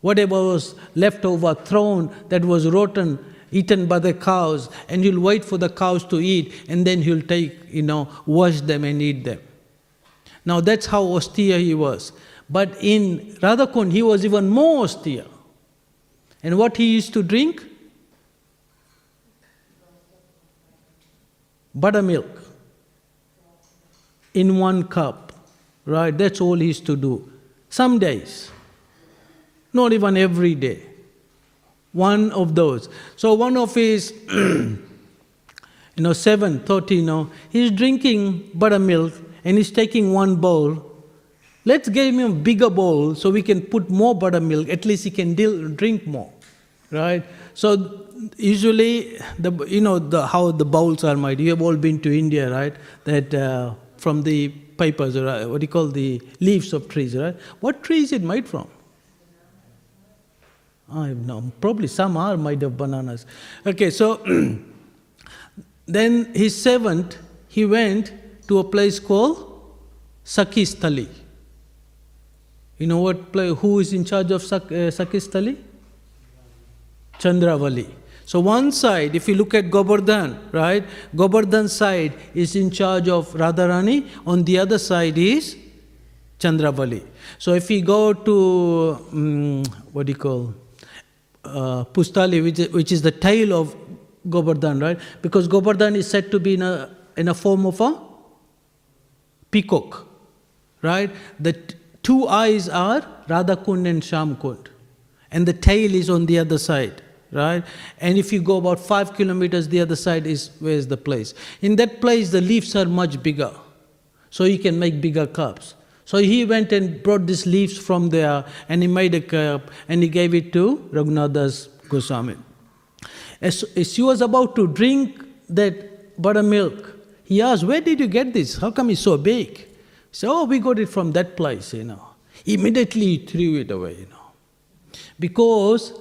Whatever was left over, thrown, that was rotten, eaten by the cows, and he'll wait for the cows to eat, and then he'll take, you know, wash them and eat them. Now that's how austere he was. But in Radhakund, he was even more austere. And what he used to drink? Buttermilk in one cup, right? That's all he used to do. Some days. Not even every day. One of those. So one of his, you know, seven, thirty, you know, he's drinking buttermilk and he's taking one bowl. Let's give him a bigger bowl so we can put more buttermilk. At least he can deal, drink more, right? So usually, the you know the, how the bowls are made. You have all been to India, right? That uh, from the papers, or uh, what do you call the leaves of trees, right? What tree is it made from? I know, probably some are made of bananas. Okay, so then his servant, he went to a place called Sakhisthali. You know what who is in charge of uh, Sakhisthali? Chandravali. So one side, if you look at Govardhan, right? Govardhan side is in charge of Radharani, on the other side is Chandravali. So if we go to, um, what do you call, uh, Pustali, which is, which is the tail of Govardhan, right? Because Govardhan is said to be in a, in a form of a peacock, right? The two eyes are Radhakund and Shyamkund, and the tail is on the other side, right? And if you go about five kilometers, the other side is where's the place. In that place, the leaves are much bigger, so you can make bigger cups. So he went and brought these leaves from there and he made a cup and he gave it to Raghunath Das Goswami. As, as he was about to drink that buttermilk, he asked, Where did you get this? How come it's so big? Oh, we got it from that place, you know. Immediately he threw it away, you know. Because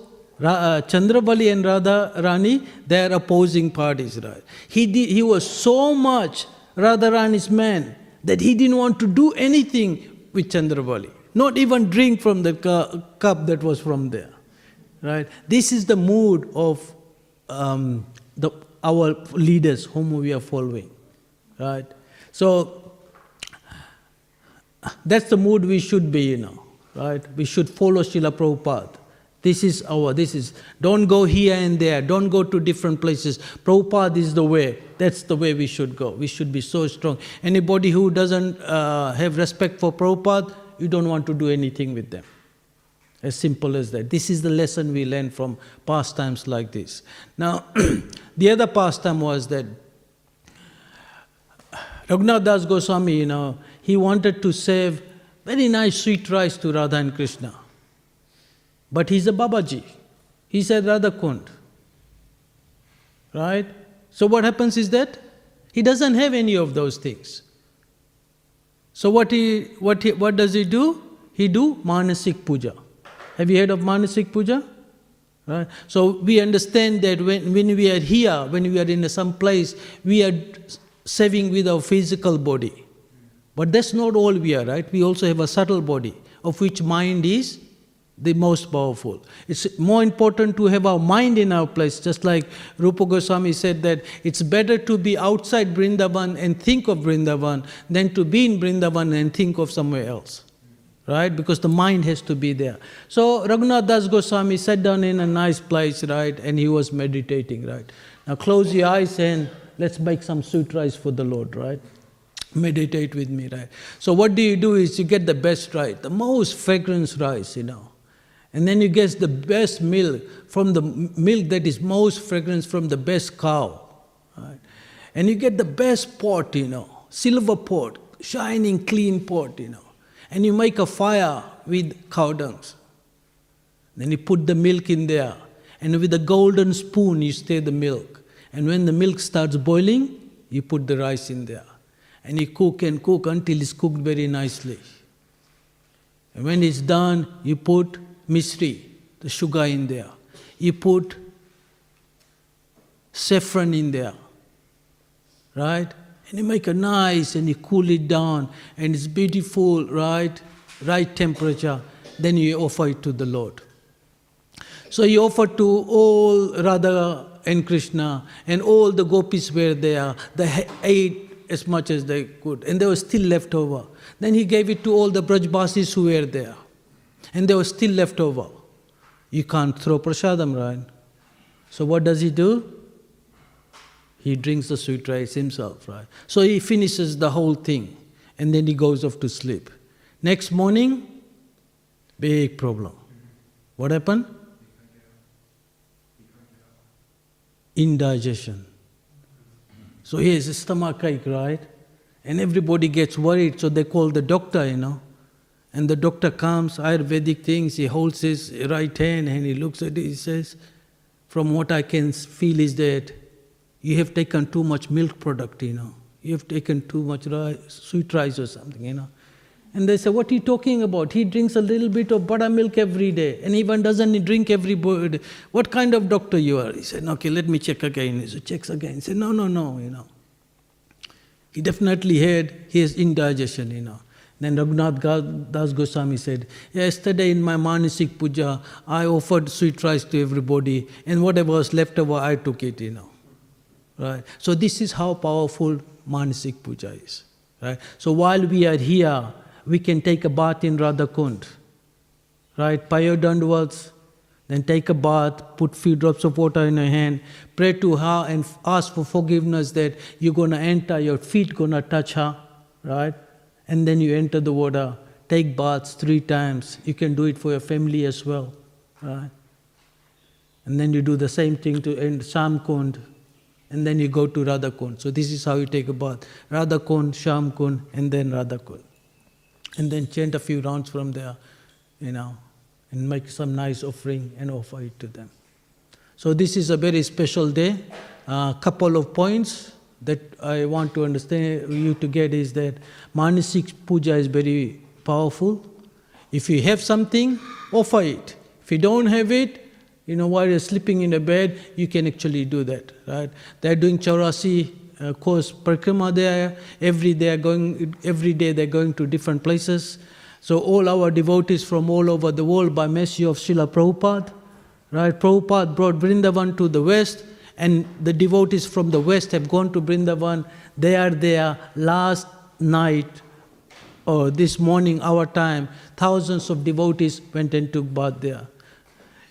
uh, Chandravali and Radha Rani, they are opposing parties, right? He, did, he was so much Radha Rani's man that he didn't want to do anything with Chandravali, not even drink from the cu- cup that was from there. Right? This is the mood of um, the, our leaders whom we are following. Right? So, that's the mood we should be, you know, right? We should follow Srila Prabhupada. This is our, this is, don't go here and there, don't go to different places. Prabhupada is the way. That's the way we should go. We should be so strong. Anybody who doesn't uh, have respect for Prabhupada, you don't want to do anything with them. As simple as that. This is the lesson we learn from pastimes like this. Now, the other pastime was that Raghunath Das Goswami, you know, he wanted to save very nice sweet rice to Radha and Krishna. But he's a Babaji. He said Radha Kund. Right? So what happens is that he doesn't have any of those things. So what he what he, what does he do? He do manasik puja. Have you heard of manasik puja? Right? So we understand that when, when we are here, when we are in some place, we are serving with our physical body. But that's not all we are, right? We also have a subtle body, of which mind is the most powerful. It's more important to have our mind in our place, just like Rupa Goswami said that it's better to be outside Vrindavan and think of Vrindavan than to be in Vrindavan and think of somewhere else. Right? Because the mind has to be there. So Raghunath Das Goswami sat down in a nice place, right? And he was meditating, right? Now close your eyes and let's make some sutras for the Lord, right? Meditate with me, right? So what do you do is you get the best rice, the most fragrance rice, you know and then you get the best milk from the milk that is most fragrance from the best cow. Right? And you get the best pot, you know, silver pot, shining clean pot, you know. And you make a fire with cow dungs. Then you put the milk in there. And with a golden spoon, you stir the milk. And when the milk starts boiling, you put the rice in there. And you cook and cook until it's cooked very nicely. And when it's done, you put misri, the sugar in there. You put saffron in there, right? And you make it nice and you cool it down and it's beautiful, right? Right temperature. Then you offer it to the Lord. So you offer to all Radha and Krishna and all the gopis were there. The ate as much as they could and there was still left over. Then he gave it to all the Brajbasis who were there and there was still left over. You can't throw prasadam, right? So what does he do? He drinks the sweet rice himself, right? So he finishes the whole thing and then he goes off to sleep. Next morning, big problem. What happened? Indigestion. So he has a stomach ache, right? And everybody gets worried, so they call the doctor, you know. And the doctor comes, Ayurvedic things, he holds his right hand and he looks at it, he says, From what I can feel is that you have taken too much milk product, you know. You have taken too much rice, sweet rice or something, you know. And they say, What are you talking about? He drinks a little bit of buttermilk every day and even doesn't drink every day. What kind of doctor you are? He said, Okay, let me check again. He checks again. He said, No, no, no, you know. He definitely had his indigestion, you know. Then Raghunath Das Goswami said, Yesterday in my Manasik puja, I offered sweet rice to everybody, and whatever was left over, I took it, you know. Right? So, this is how powerful Manasik puja is. Right? So, while we are here, we can take a bath in Radha Kund. Right? Payo Dandavats, then take a bath, put few drops of water in your hand, pray to her and ask for forgiveness that you're to enter, your feet to touch her, right? and then you enter the water, take baths three times. You can do it for your family as well, right? And then you do the same thing to end Shyam Kund, and then you go to Radha Kund. So this is how you take a bath. Radha Kund, Shyam Kund, and then Radha Kund. And then chant a few rounds from there, you know, and make some nice offering and offer it to them. So this is a very special day. A uh, couple of points that I want to understand you to get is that Manasik puja is very powerful. If you have something, offer it. If you don't have it, you know, while you're sleeping in a bed, you can actually do that, right? They're doing Chaurasi uh, kos parikrama there. Every day, going, every day they're going to different places. So all our devotees from all over the world, by mercy of Srila Prabhupada, right? Prabhupada brought Vrindavan to the west, and the devotees from the west have gone to Vrindavan. They are there last night or this morning, our time, thousands of devotees went and took bath there.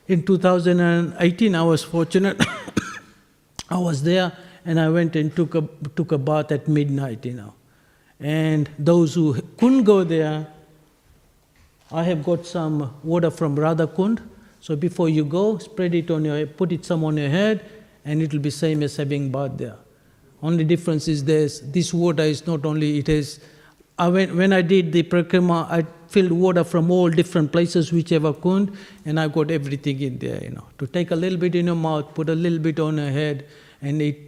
In 2018, I was fortunate. I was there and I went and took a, took a bath at midnight, you know. And those who couldn't go there, I have got some water from Radha Kund. So before you go, spread it on your put it some on your head, and it will be same as having bath there. Only difference is this: this water is not only it is. I went, when I did the prakrama, I filled water from all different places, whichever kund, and I got everything in there. You know, to take a little bit in your mouth, put a little bit on your head, and it,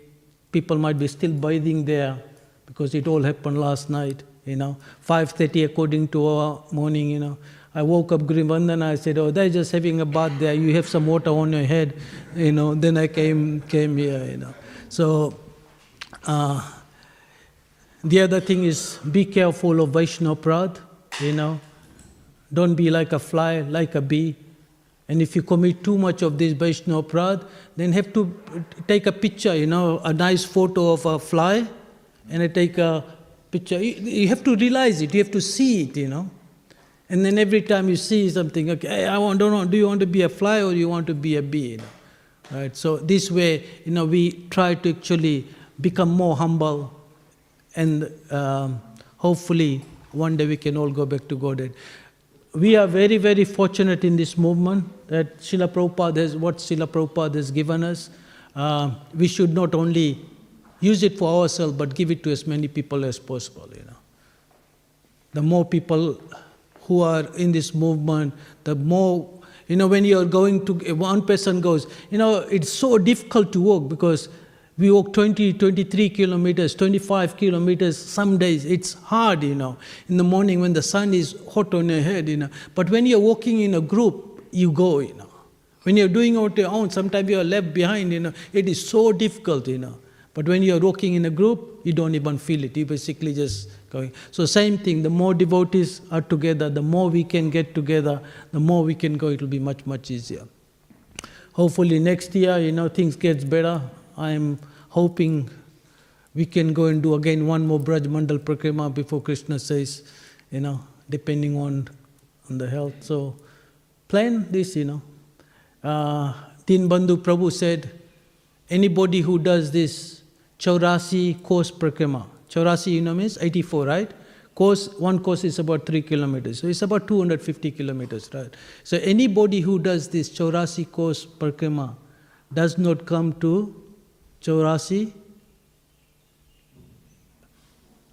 people might be still bathing there because it all happened last night. You know, 5:30 according to our morning. You know, I woke up Grimvandana. I said, "Oh, they're just having a bath there. You have some water on your head." You know, then I came came here. You know, so. Uh, the other thing is be careful of Vaishnava aparadh, you know. Don't be like a fly, like a bee. And if you commit too much of this Vaishnava aparadh, then have to take a picture, you know, a nice photo of a fly, and I take a picture. You have to realize it, you have to see it, you know. And then every time you see something, okay, I want, don't know, do you want to be a fly or you want to be a bee? You know? Right? So this way, you know, we try to actually become more humble and um, hopefully one day we can all go back to Godhead. We are very, very fortunate in this movement that Srila Prabhupada has, what Srila Prabhupada has given us. Uh, we should not only use it for ourselves, but give it to as many people as possible, you know. The more people who are in this movement, the more, you know, when you're going to, one person goes, you know, it's so difficult to walk because we walk 20, 23 kilometers, 25 kilometers some days. It's hard, you know, in the morning when the sun is hot on your head, you know. But when you're walking in a group, you go, you know. When you're doing on your own, sometimes you're left behind, you know. It is so difficult, you know. But when you're walking in a group, you don't even feel it. You basically just going. So same thing, the more devotees are together, the more we can get together, the more we can go, it will be much, much easier. Hopefully next year, you know, things gets better. I'm hoping we can go and do again one more Braj Mandal Prakrama before Krishna says, you know, depending on, on the health. So plan this, you know. Uh, Din Bandhu Prabhu said, anybody who does this Chaurasi kos Prakrama, Chaurasi, you know, means 84, right? Kos, one kos is about 3 kilometers, so it's about 250 kilometers, right? So anybody who does this Chaurasi kos Prakrama does not come to Chaurasi,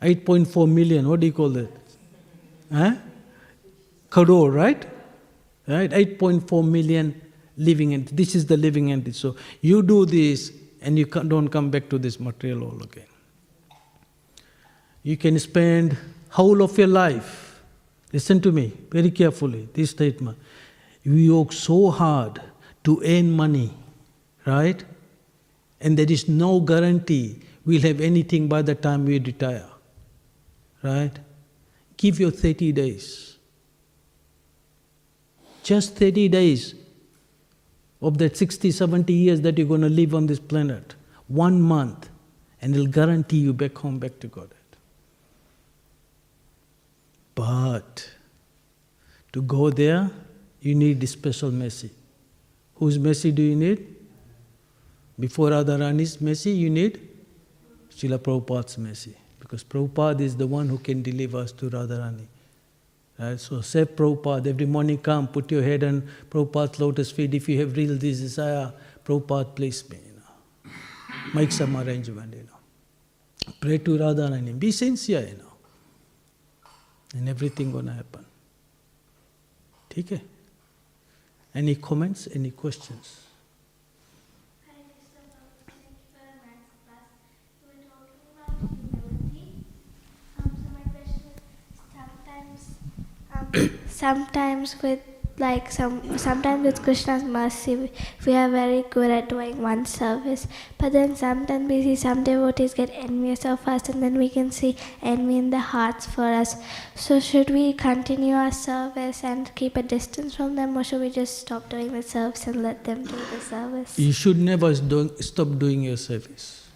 8.4 million, what do you call that? Huh? Crore, right? Right? 8.4 million living entity. This is the living entity. So you do this and you don't come back to this material all again. You can spend whole of your life. Listen to me very carefully, this statement. You work so hard to earn money, right? And there is no guarantee we'll have anything by the time we retire. Right? Give your 30 days. Just 30 days of that 60, 70 years that you're going to live on this planet. One month, and it'll guarantee you back home, back to Godhead. But to go there, you need a special mercy. Whose mercy do you need? Before Radharani's mercy, you need Srila Prabhupada's mercy. Because Prabhupada is the one who can deliver us to Radharani. Right? So say Prabhupada, every morning come, put your head on Prabhupada's lotus feet. If you have real desire, Prabhupada please me. You know. Make some arrangement, you know. Pray to Radharani. Be sincere, you know. And everything gonna happen. Okay? Any comments, any questions? Sometimes with like some sometimes with krishna's mercy we, are very good at doing one service but then sometimes we see some devotees get envious of us and then we can see envy in the hearts for us so should we continue our service and keep a distance from them or should we just stop doing the service and let them do the service You should never stop doing your service.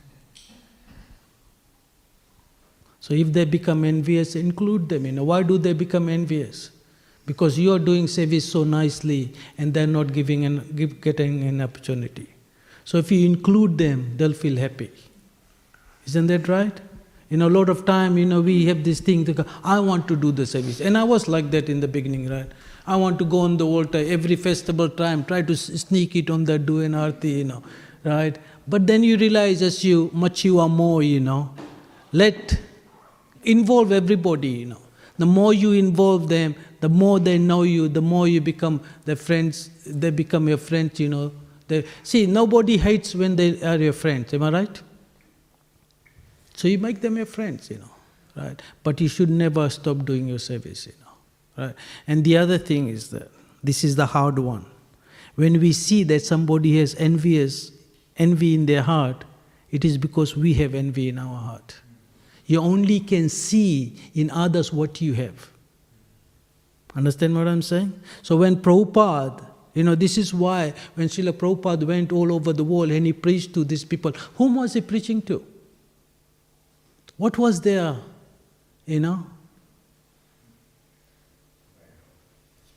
So if they become envious, include them. You know, why do they become envious? Because you are doing service so nicely and they're not giving an, give, getting an opportunity. So if you include them, they'll feel happy. Isn't that right? You know, a lot of time, you know, we have this thing I want to do the service. And I was like that in the beginning, right? I want to go on the altar every festival time, try to sneak it on the do an arti, you know, right? But then you realize as you much you are more, you know, let involve everybody, you know. The more you involve them, the more they know you, the more you become their friends, they become your friends, you know. They, see, nobody hates when they are your friends, am I right? So you make them your friends, you know, right? But you should never stop doing your service, you know, right? And the other thing is that this is the hard one. When we see that somebody has envious, envy in their heart, it is because we have envy in our heart. You only can see in others what you have. Understand what I'm saying? So when Prabhupada, you know, this is why when Srila Prabhupada went all over the world and he preached to these people, whom was he preaching to? What was there, you know?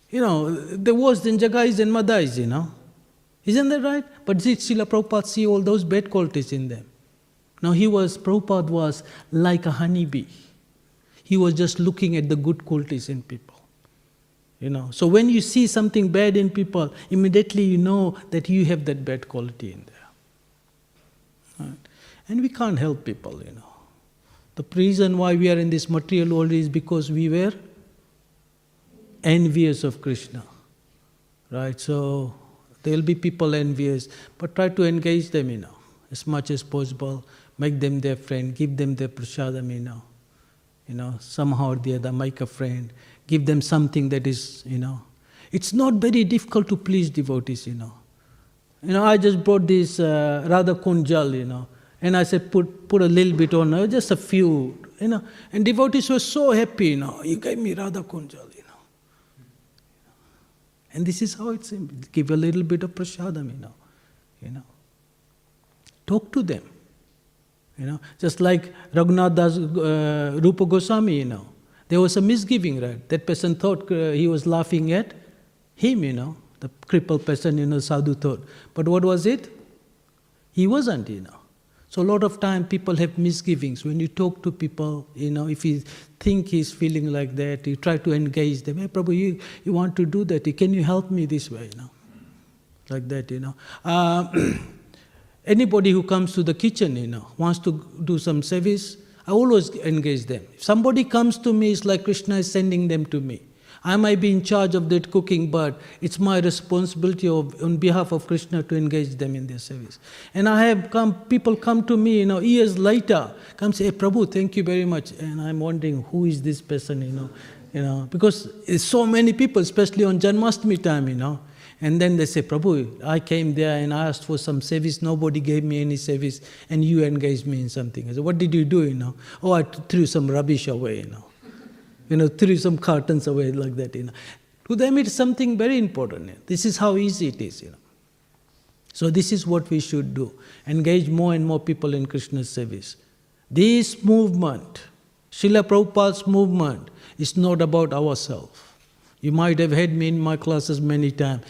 You know, there was the Jagais and Madais, you know. Isn't that right? But did Srila Prabhupada see all those bad qualities in them? Now he was, Prabhupada was like a honeybee. He was just looking at the good qualities in people. You know, so when you see something bad in people, immediately you know that you have that bad quality in there. Right? And we can't help people, you know. The reason why we are in this material world is because we were envious of Krishna. Right? So there will be people envious, but try to engage them, you know, as much as possible. Make them their friend, give them their prasadam, you know. You know, somehow or the other, make a friend, give them something that is, you know. It's not very difficult to please devotees, you know. You know, I just brought this uh, Radha Kunjal, you know, and I said, put, put a little bit on, uh, just a few, you know. And devotees were so happy, you know. You gave me Radha Kunjal, you know. And this is how it's, give a little bit of prasadam, you know. You know. Talk to them. You know, just like Raghunath Das, uh, Rupa Goswami, you know. There was a misgiving, right? That person thought uh, he was laughing at him, you know. The crippled person, you know, sadhu thought. But what was it? He wasn't, you know. So a lot of time people have misgivings. When you talk to people, you know, if you think he's feeling like that, you try to engage them. Hey, Prabhu, you, you want to do that. Can you help me this way, you know? Like that, you know. Uh, anybody who comes to the kitchen, you know, wants to do some service, I always engage them. If somebody comes to me, it's like Krishna is sending them to me. I might be in charge of that cooking, but it's my responsibility of, on behalf of Krishna to engage them in their service. And I have come, people come to me, you know, years later, come say, hey, Prabhu, thank you very much. And I'm wondering, who is this person, you know, you know, because so many people, especially on Janmashtami time, you know. And then they say, Prabhu, I came there and I asked for some service, nobody gave me any service, and you engaged me in something. I said, What did you do? You know? Oh, I threw some rubbish away, you know. You know, threw some cartons away like that, you know. To them it's something very important. This is how easy it is, you know. So this is what we should do. Engage more and more people in Krishna's service. This movement, Srila Prabhupada's movement, is not about ourselves. You might have heard me in my classes many times.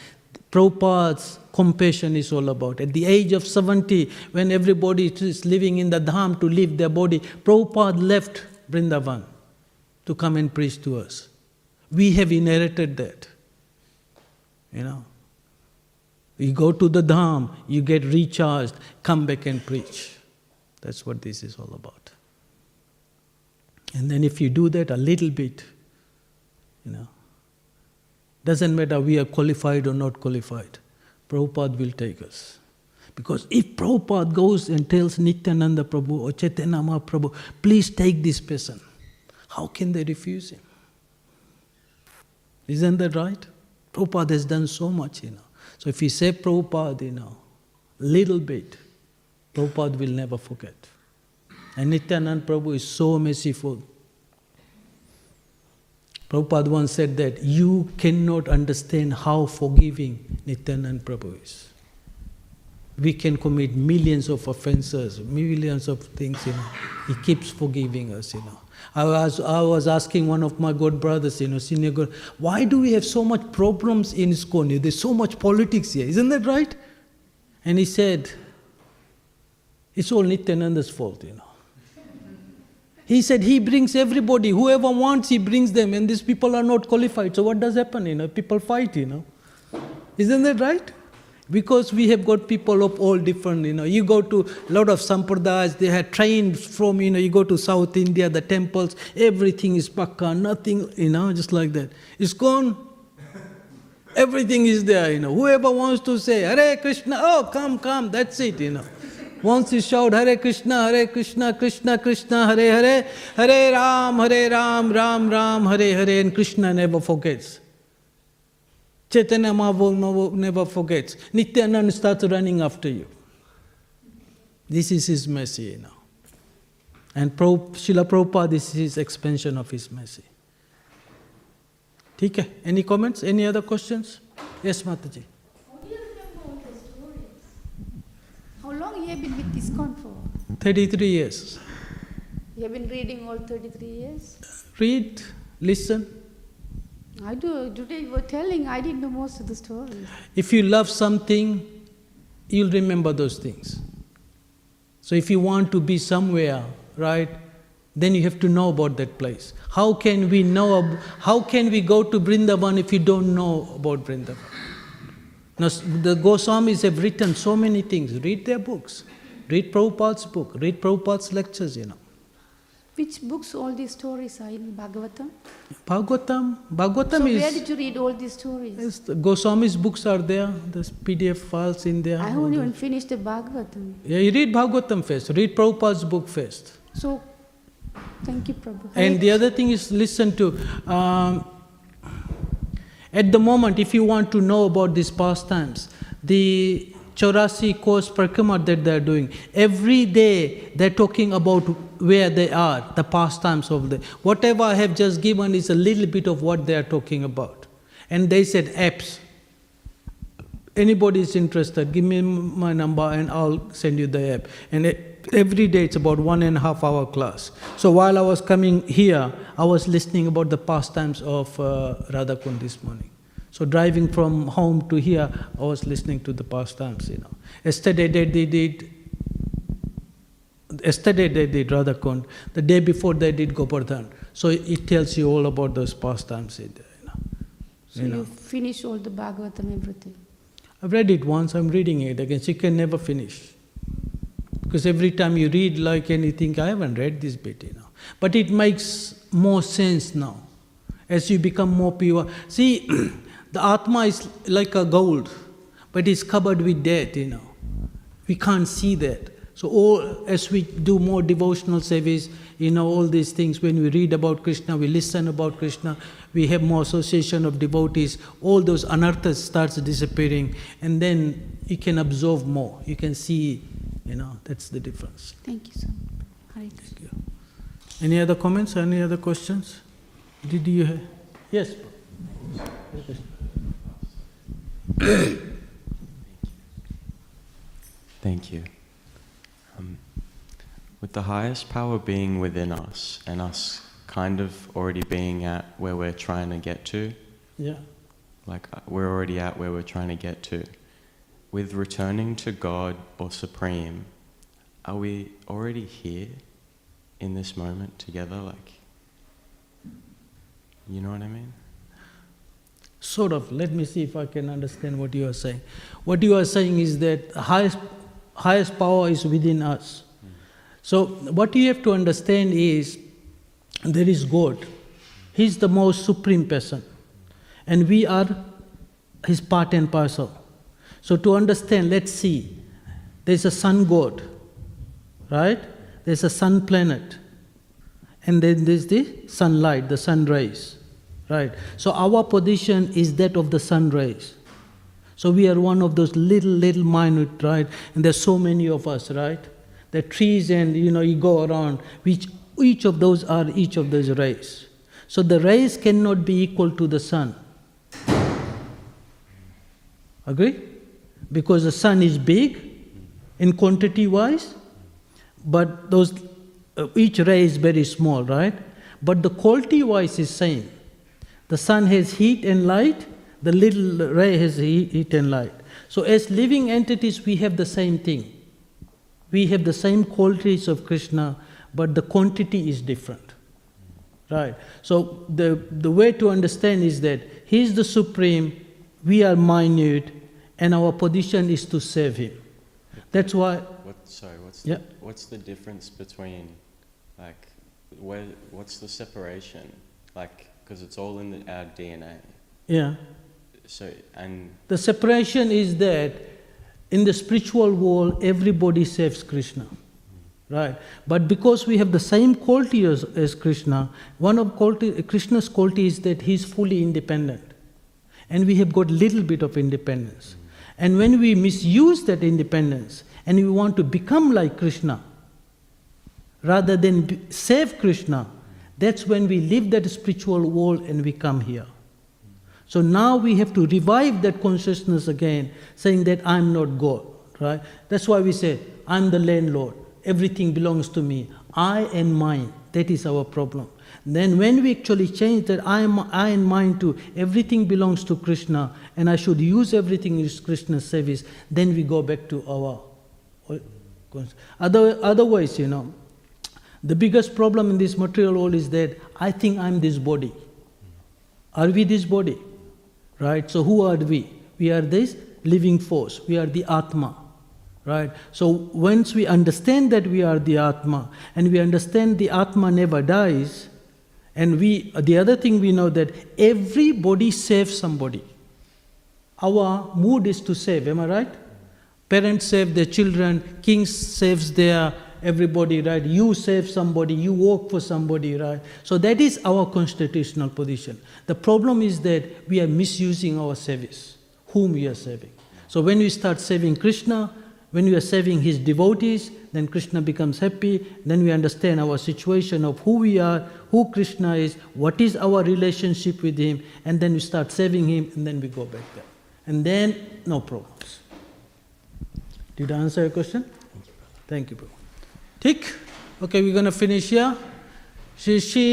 Prabhupada's compassion is all about. At the age of 70, when everybody is living in the dham to leave their body, Prabhupada left Vrindavan to come and preach to us. We have inherited that. You know. You go to the dham, you get recharged, come back and preach. That's what this is all about. And then if you do that a little bit, you know, doesn't matter we are qualified or not qualified. Prabhupada will take us. Because if Prabhupada goes and tells Nityananda Prabhu or Chaitanya Mahaprabhu, please take this person, how can they refuse him? Isn't that right? Prabhupada has done so much, you know. So if we say Prabhupada, you know, little bit, Prabhupada will never forget. And Nityananda Prabhu is so merciful. Prabhupada once said that you cannot understand how forgiving Nityananda Prabhu is. we can commit millions of offenses, millions of things, you know. He keeps forgiving us, you know. I was, I was asking one of my good brothers, you know, senior why do we have so much problems in ISKCON? There's so much politics here, isn't that right? And he said, it's all Nityananda's fault, you know. He said he brings everybody, whoever wants, he brings them, and these people are not qualified. So what does happen? You know, people fight, you know. Isn't that right? Because we have got people of all different, you know. You go to a lot of sampradayas, they have trained from, you know, you go to South India, the temples, everything is pakka, nothing, you know, just like that. It's gone. Everything is there, you know. Whoever wants to say, Hare Krishna, oh, come, come, that's it, you know. Once you shout Hare Krishna, Hare Krishna, Krishna Krishna, Hare Hare, Hare Ram, Hare Ram, Ram Ram, Hare Hare, and Krishna never forgets. Chaitanya Mahaprabhu never forgets. Nityanand starts running after you. This is his mercy, you know. And Srila Prabhupada, this is his expansion of his mercy. ठीक है any comments any other questions yes mataji How Long you have been with ISKCON for? 33 years You have been reading all 33 years? read listen I do. Today you were telling, I didn't know most of the stories. if you love something you'll remember those things so if you want to be somewhere right then you have to know about that place how can we know how can we go to Brindavan if you don't know about vrindavan now the goswamis have written so many things read their books read prabhupada's book read prabhupada's lectures you know Which books all these stories are in Bhagavatam? bhagavatam bhagavatam so is where did you read all these stories? Yes, the Goswami's books are there, there's PDF files in there. I haven't even finished the Bhagavatam. Yeah, you read Bhagavatam first, read Prabhupada's book first. So, thank you, Prabhu. And the other thing is listen to. Um, at the moment, if you want to know about these pastimes, the Chaurasi Kos Parikrama that they're doing, every day they're talking about where they are, the pastimes of the. Whatever I have just given is a little bit of what they are talking about. And they said apps. Anybody is interested, give me my number and I'll send you the app. And it, every day it's about one and a half hour class. So while I was coming here, I was listening about the pastimes of uh, Radhakund this morning. So driving from home to here, I was listening to the pastimes, you know. Yesterday they did yesterday they did Radhakund, the day before they did Govardhan. So it tells you all about those pastimes, in there, you know. So you you, know. finish all the Bhagavatam, everything. I've read it once, I'm reading it again. So you can never finish. Because every time you read like anything, I haven't read this bit, you know. But it makes more sense now. As you become more pure. See, the Atma is like a gold, but it's covered with death, you know. We can't see that. So all as we do more devotional service, you know, all these things, when we read about Krishna, we listen about Krishna, we have more association of devotees, all those anarthas starts disappearing, and then you can absorb more. You can see, you know, that's the difference. Thank you so much. Hare Thank you. Any other comments? Any other questions? Did you have? Yes. Thank you. Um, with the highest power being within us and us kind of already being at where we're trying to get to, Yeah. like uh, we're already at where we're trying to get to, with returning to God or Supreme, are we already here in this moment together? Like, you know what I mean? Sort of. Let me see if I can understand what you are saying. What you are saying is that highest, highest power is within us. So, what you have to understand is there is God. He's the most supreme person. And we are his part and parcel. So, to understand, let's see. There's a sun god, right? There's a sun planet. And then there's the sunlight, the sun rays. Right. So our position is that of the sun rays. So we are one of those little, little minute, right? And there's so many of us, right? The trees and you know you go around, which each of those are each of those rays. So the rays cannot be equal to the sun. Agree? Because the sun is big in quantity wise, but those uh, each ray is very small, right? But the quality wise is same. The sun has heat and light, the little ray has heat, and light. So as living entities, we have the same thing. We have the same qualities of Krishna, but the quantity is different. Right. So the, the way to understand is that He is the supreme, we are minute, and our position is to serve Him. That's why, What, sorry, what's, Yeah. the, what's the difference between, like, where, what's the separation? Like, because it's all in the, our DNA. yeah. So, and The separation is that in the spiritual world, everybody serves Krishna. Right. But because we have the same quality as, as Krishna, one of quality, Krishna's quality is that he is fully independent. And we have got little bit of independence. And when we misuse that independence and we want to become like Krishna, rather than save Krishna, that's when we leave that spiritual world and we come here. So now we have to revive that consciousness again, saying that I'm not God, right? That's why we say, I'm the landlord, everything belongs to me, I and mine. That is our problem. Then when we actually change that I, am, I and mine to everything belongs to Krishna and I should use everything in Krishna's service, then we go back to our. Other, otherwise, you know, the biggest problem in this material world is that I think I'm this body. Are we this body? Right? So who are we? We are this living force. We are the Atma. Right? So once we understand that we are the Atma and we understand the Atma never dies, and we the other thing we know that everybody saves somebody. Our mood is to save, am I right? Parents save their children, kings saves their everybody, right? You save somebody, you work for somebody, right? So that is our constitutional position. The problem is that we are misusing our service, whom we are serving. So when we start serving Krishna, when we are serving his devotees, then Krishna becomes happy, then we understand our situation of who we are, who Krishna is, what is our relationship with him, and then we start serving him, and then we go back there. And then, no problems. Did I answer your question? Thank you, bro. ठीक Okay, we're gonna finish here. Shri Shri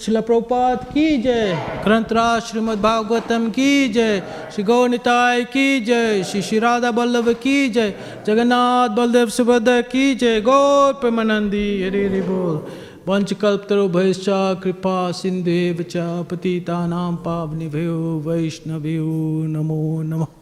Srila Prabhupada की जय ग्रंथराज श्रीमद् भागवतम की जय श्री गौनिताय की जय श्री श्री राधा वल्लभ की जय जगन्नाथ बलदेव सुभद्र की जय गौर प्रेमानंदी हरि हरि बोल पंचकल्पतरुभयश्च कृपा सिंधु च पतितानां पावनिभ्यो वैष्णवभ्यो नमो नमः।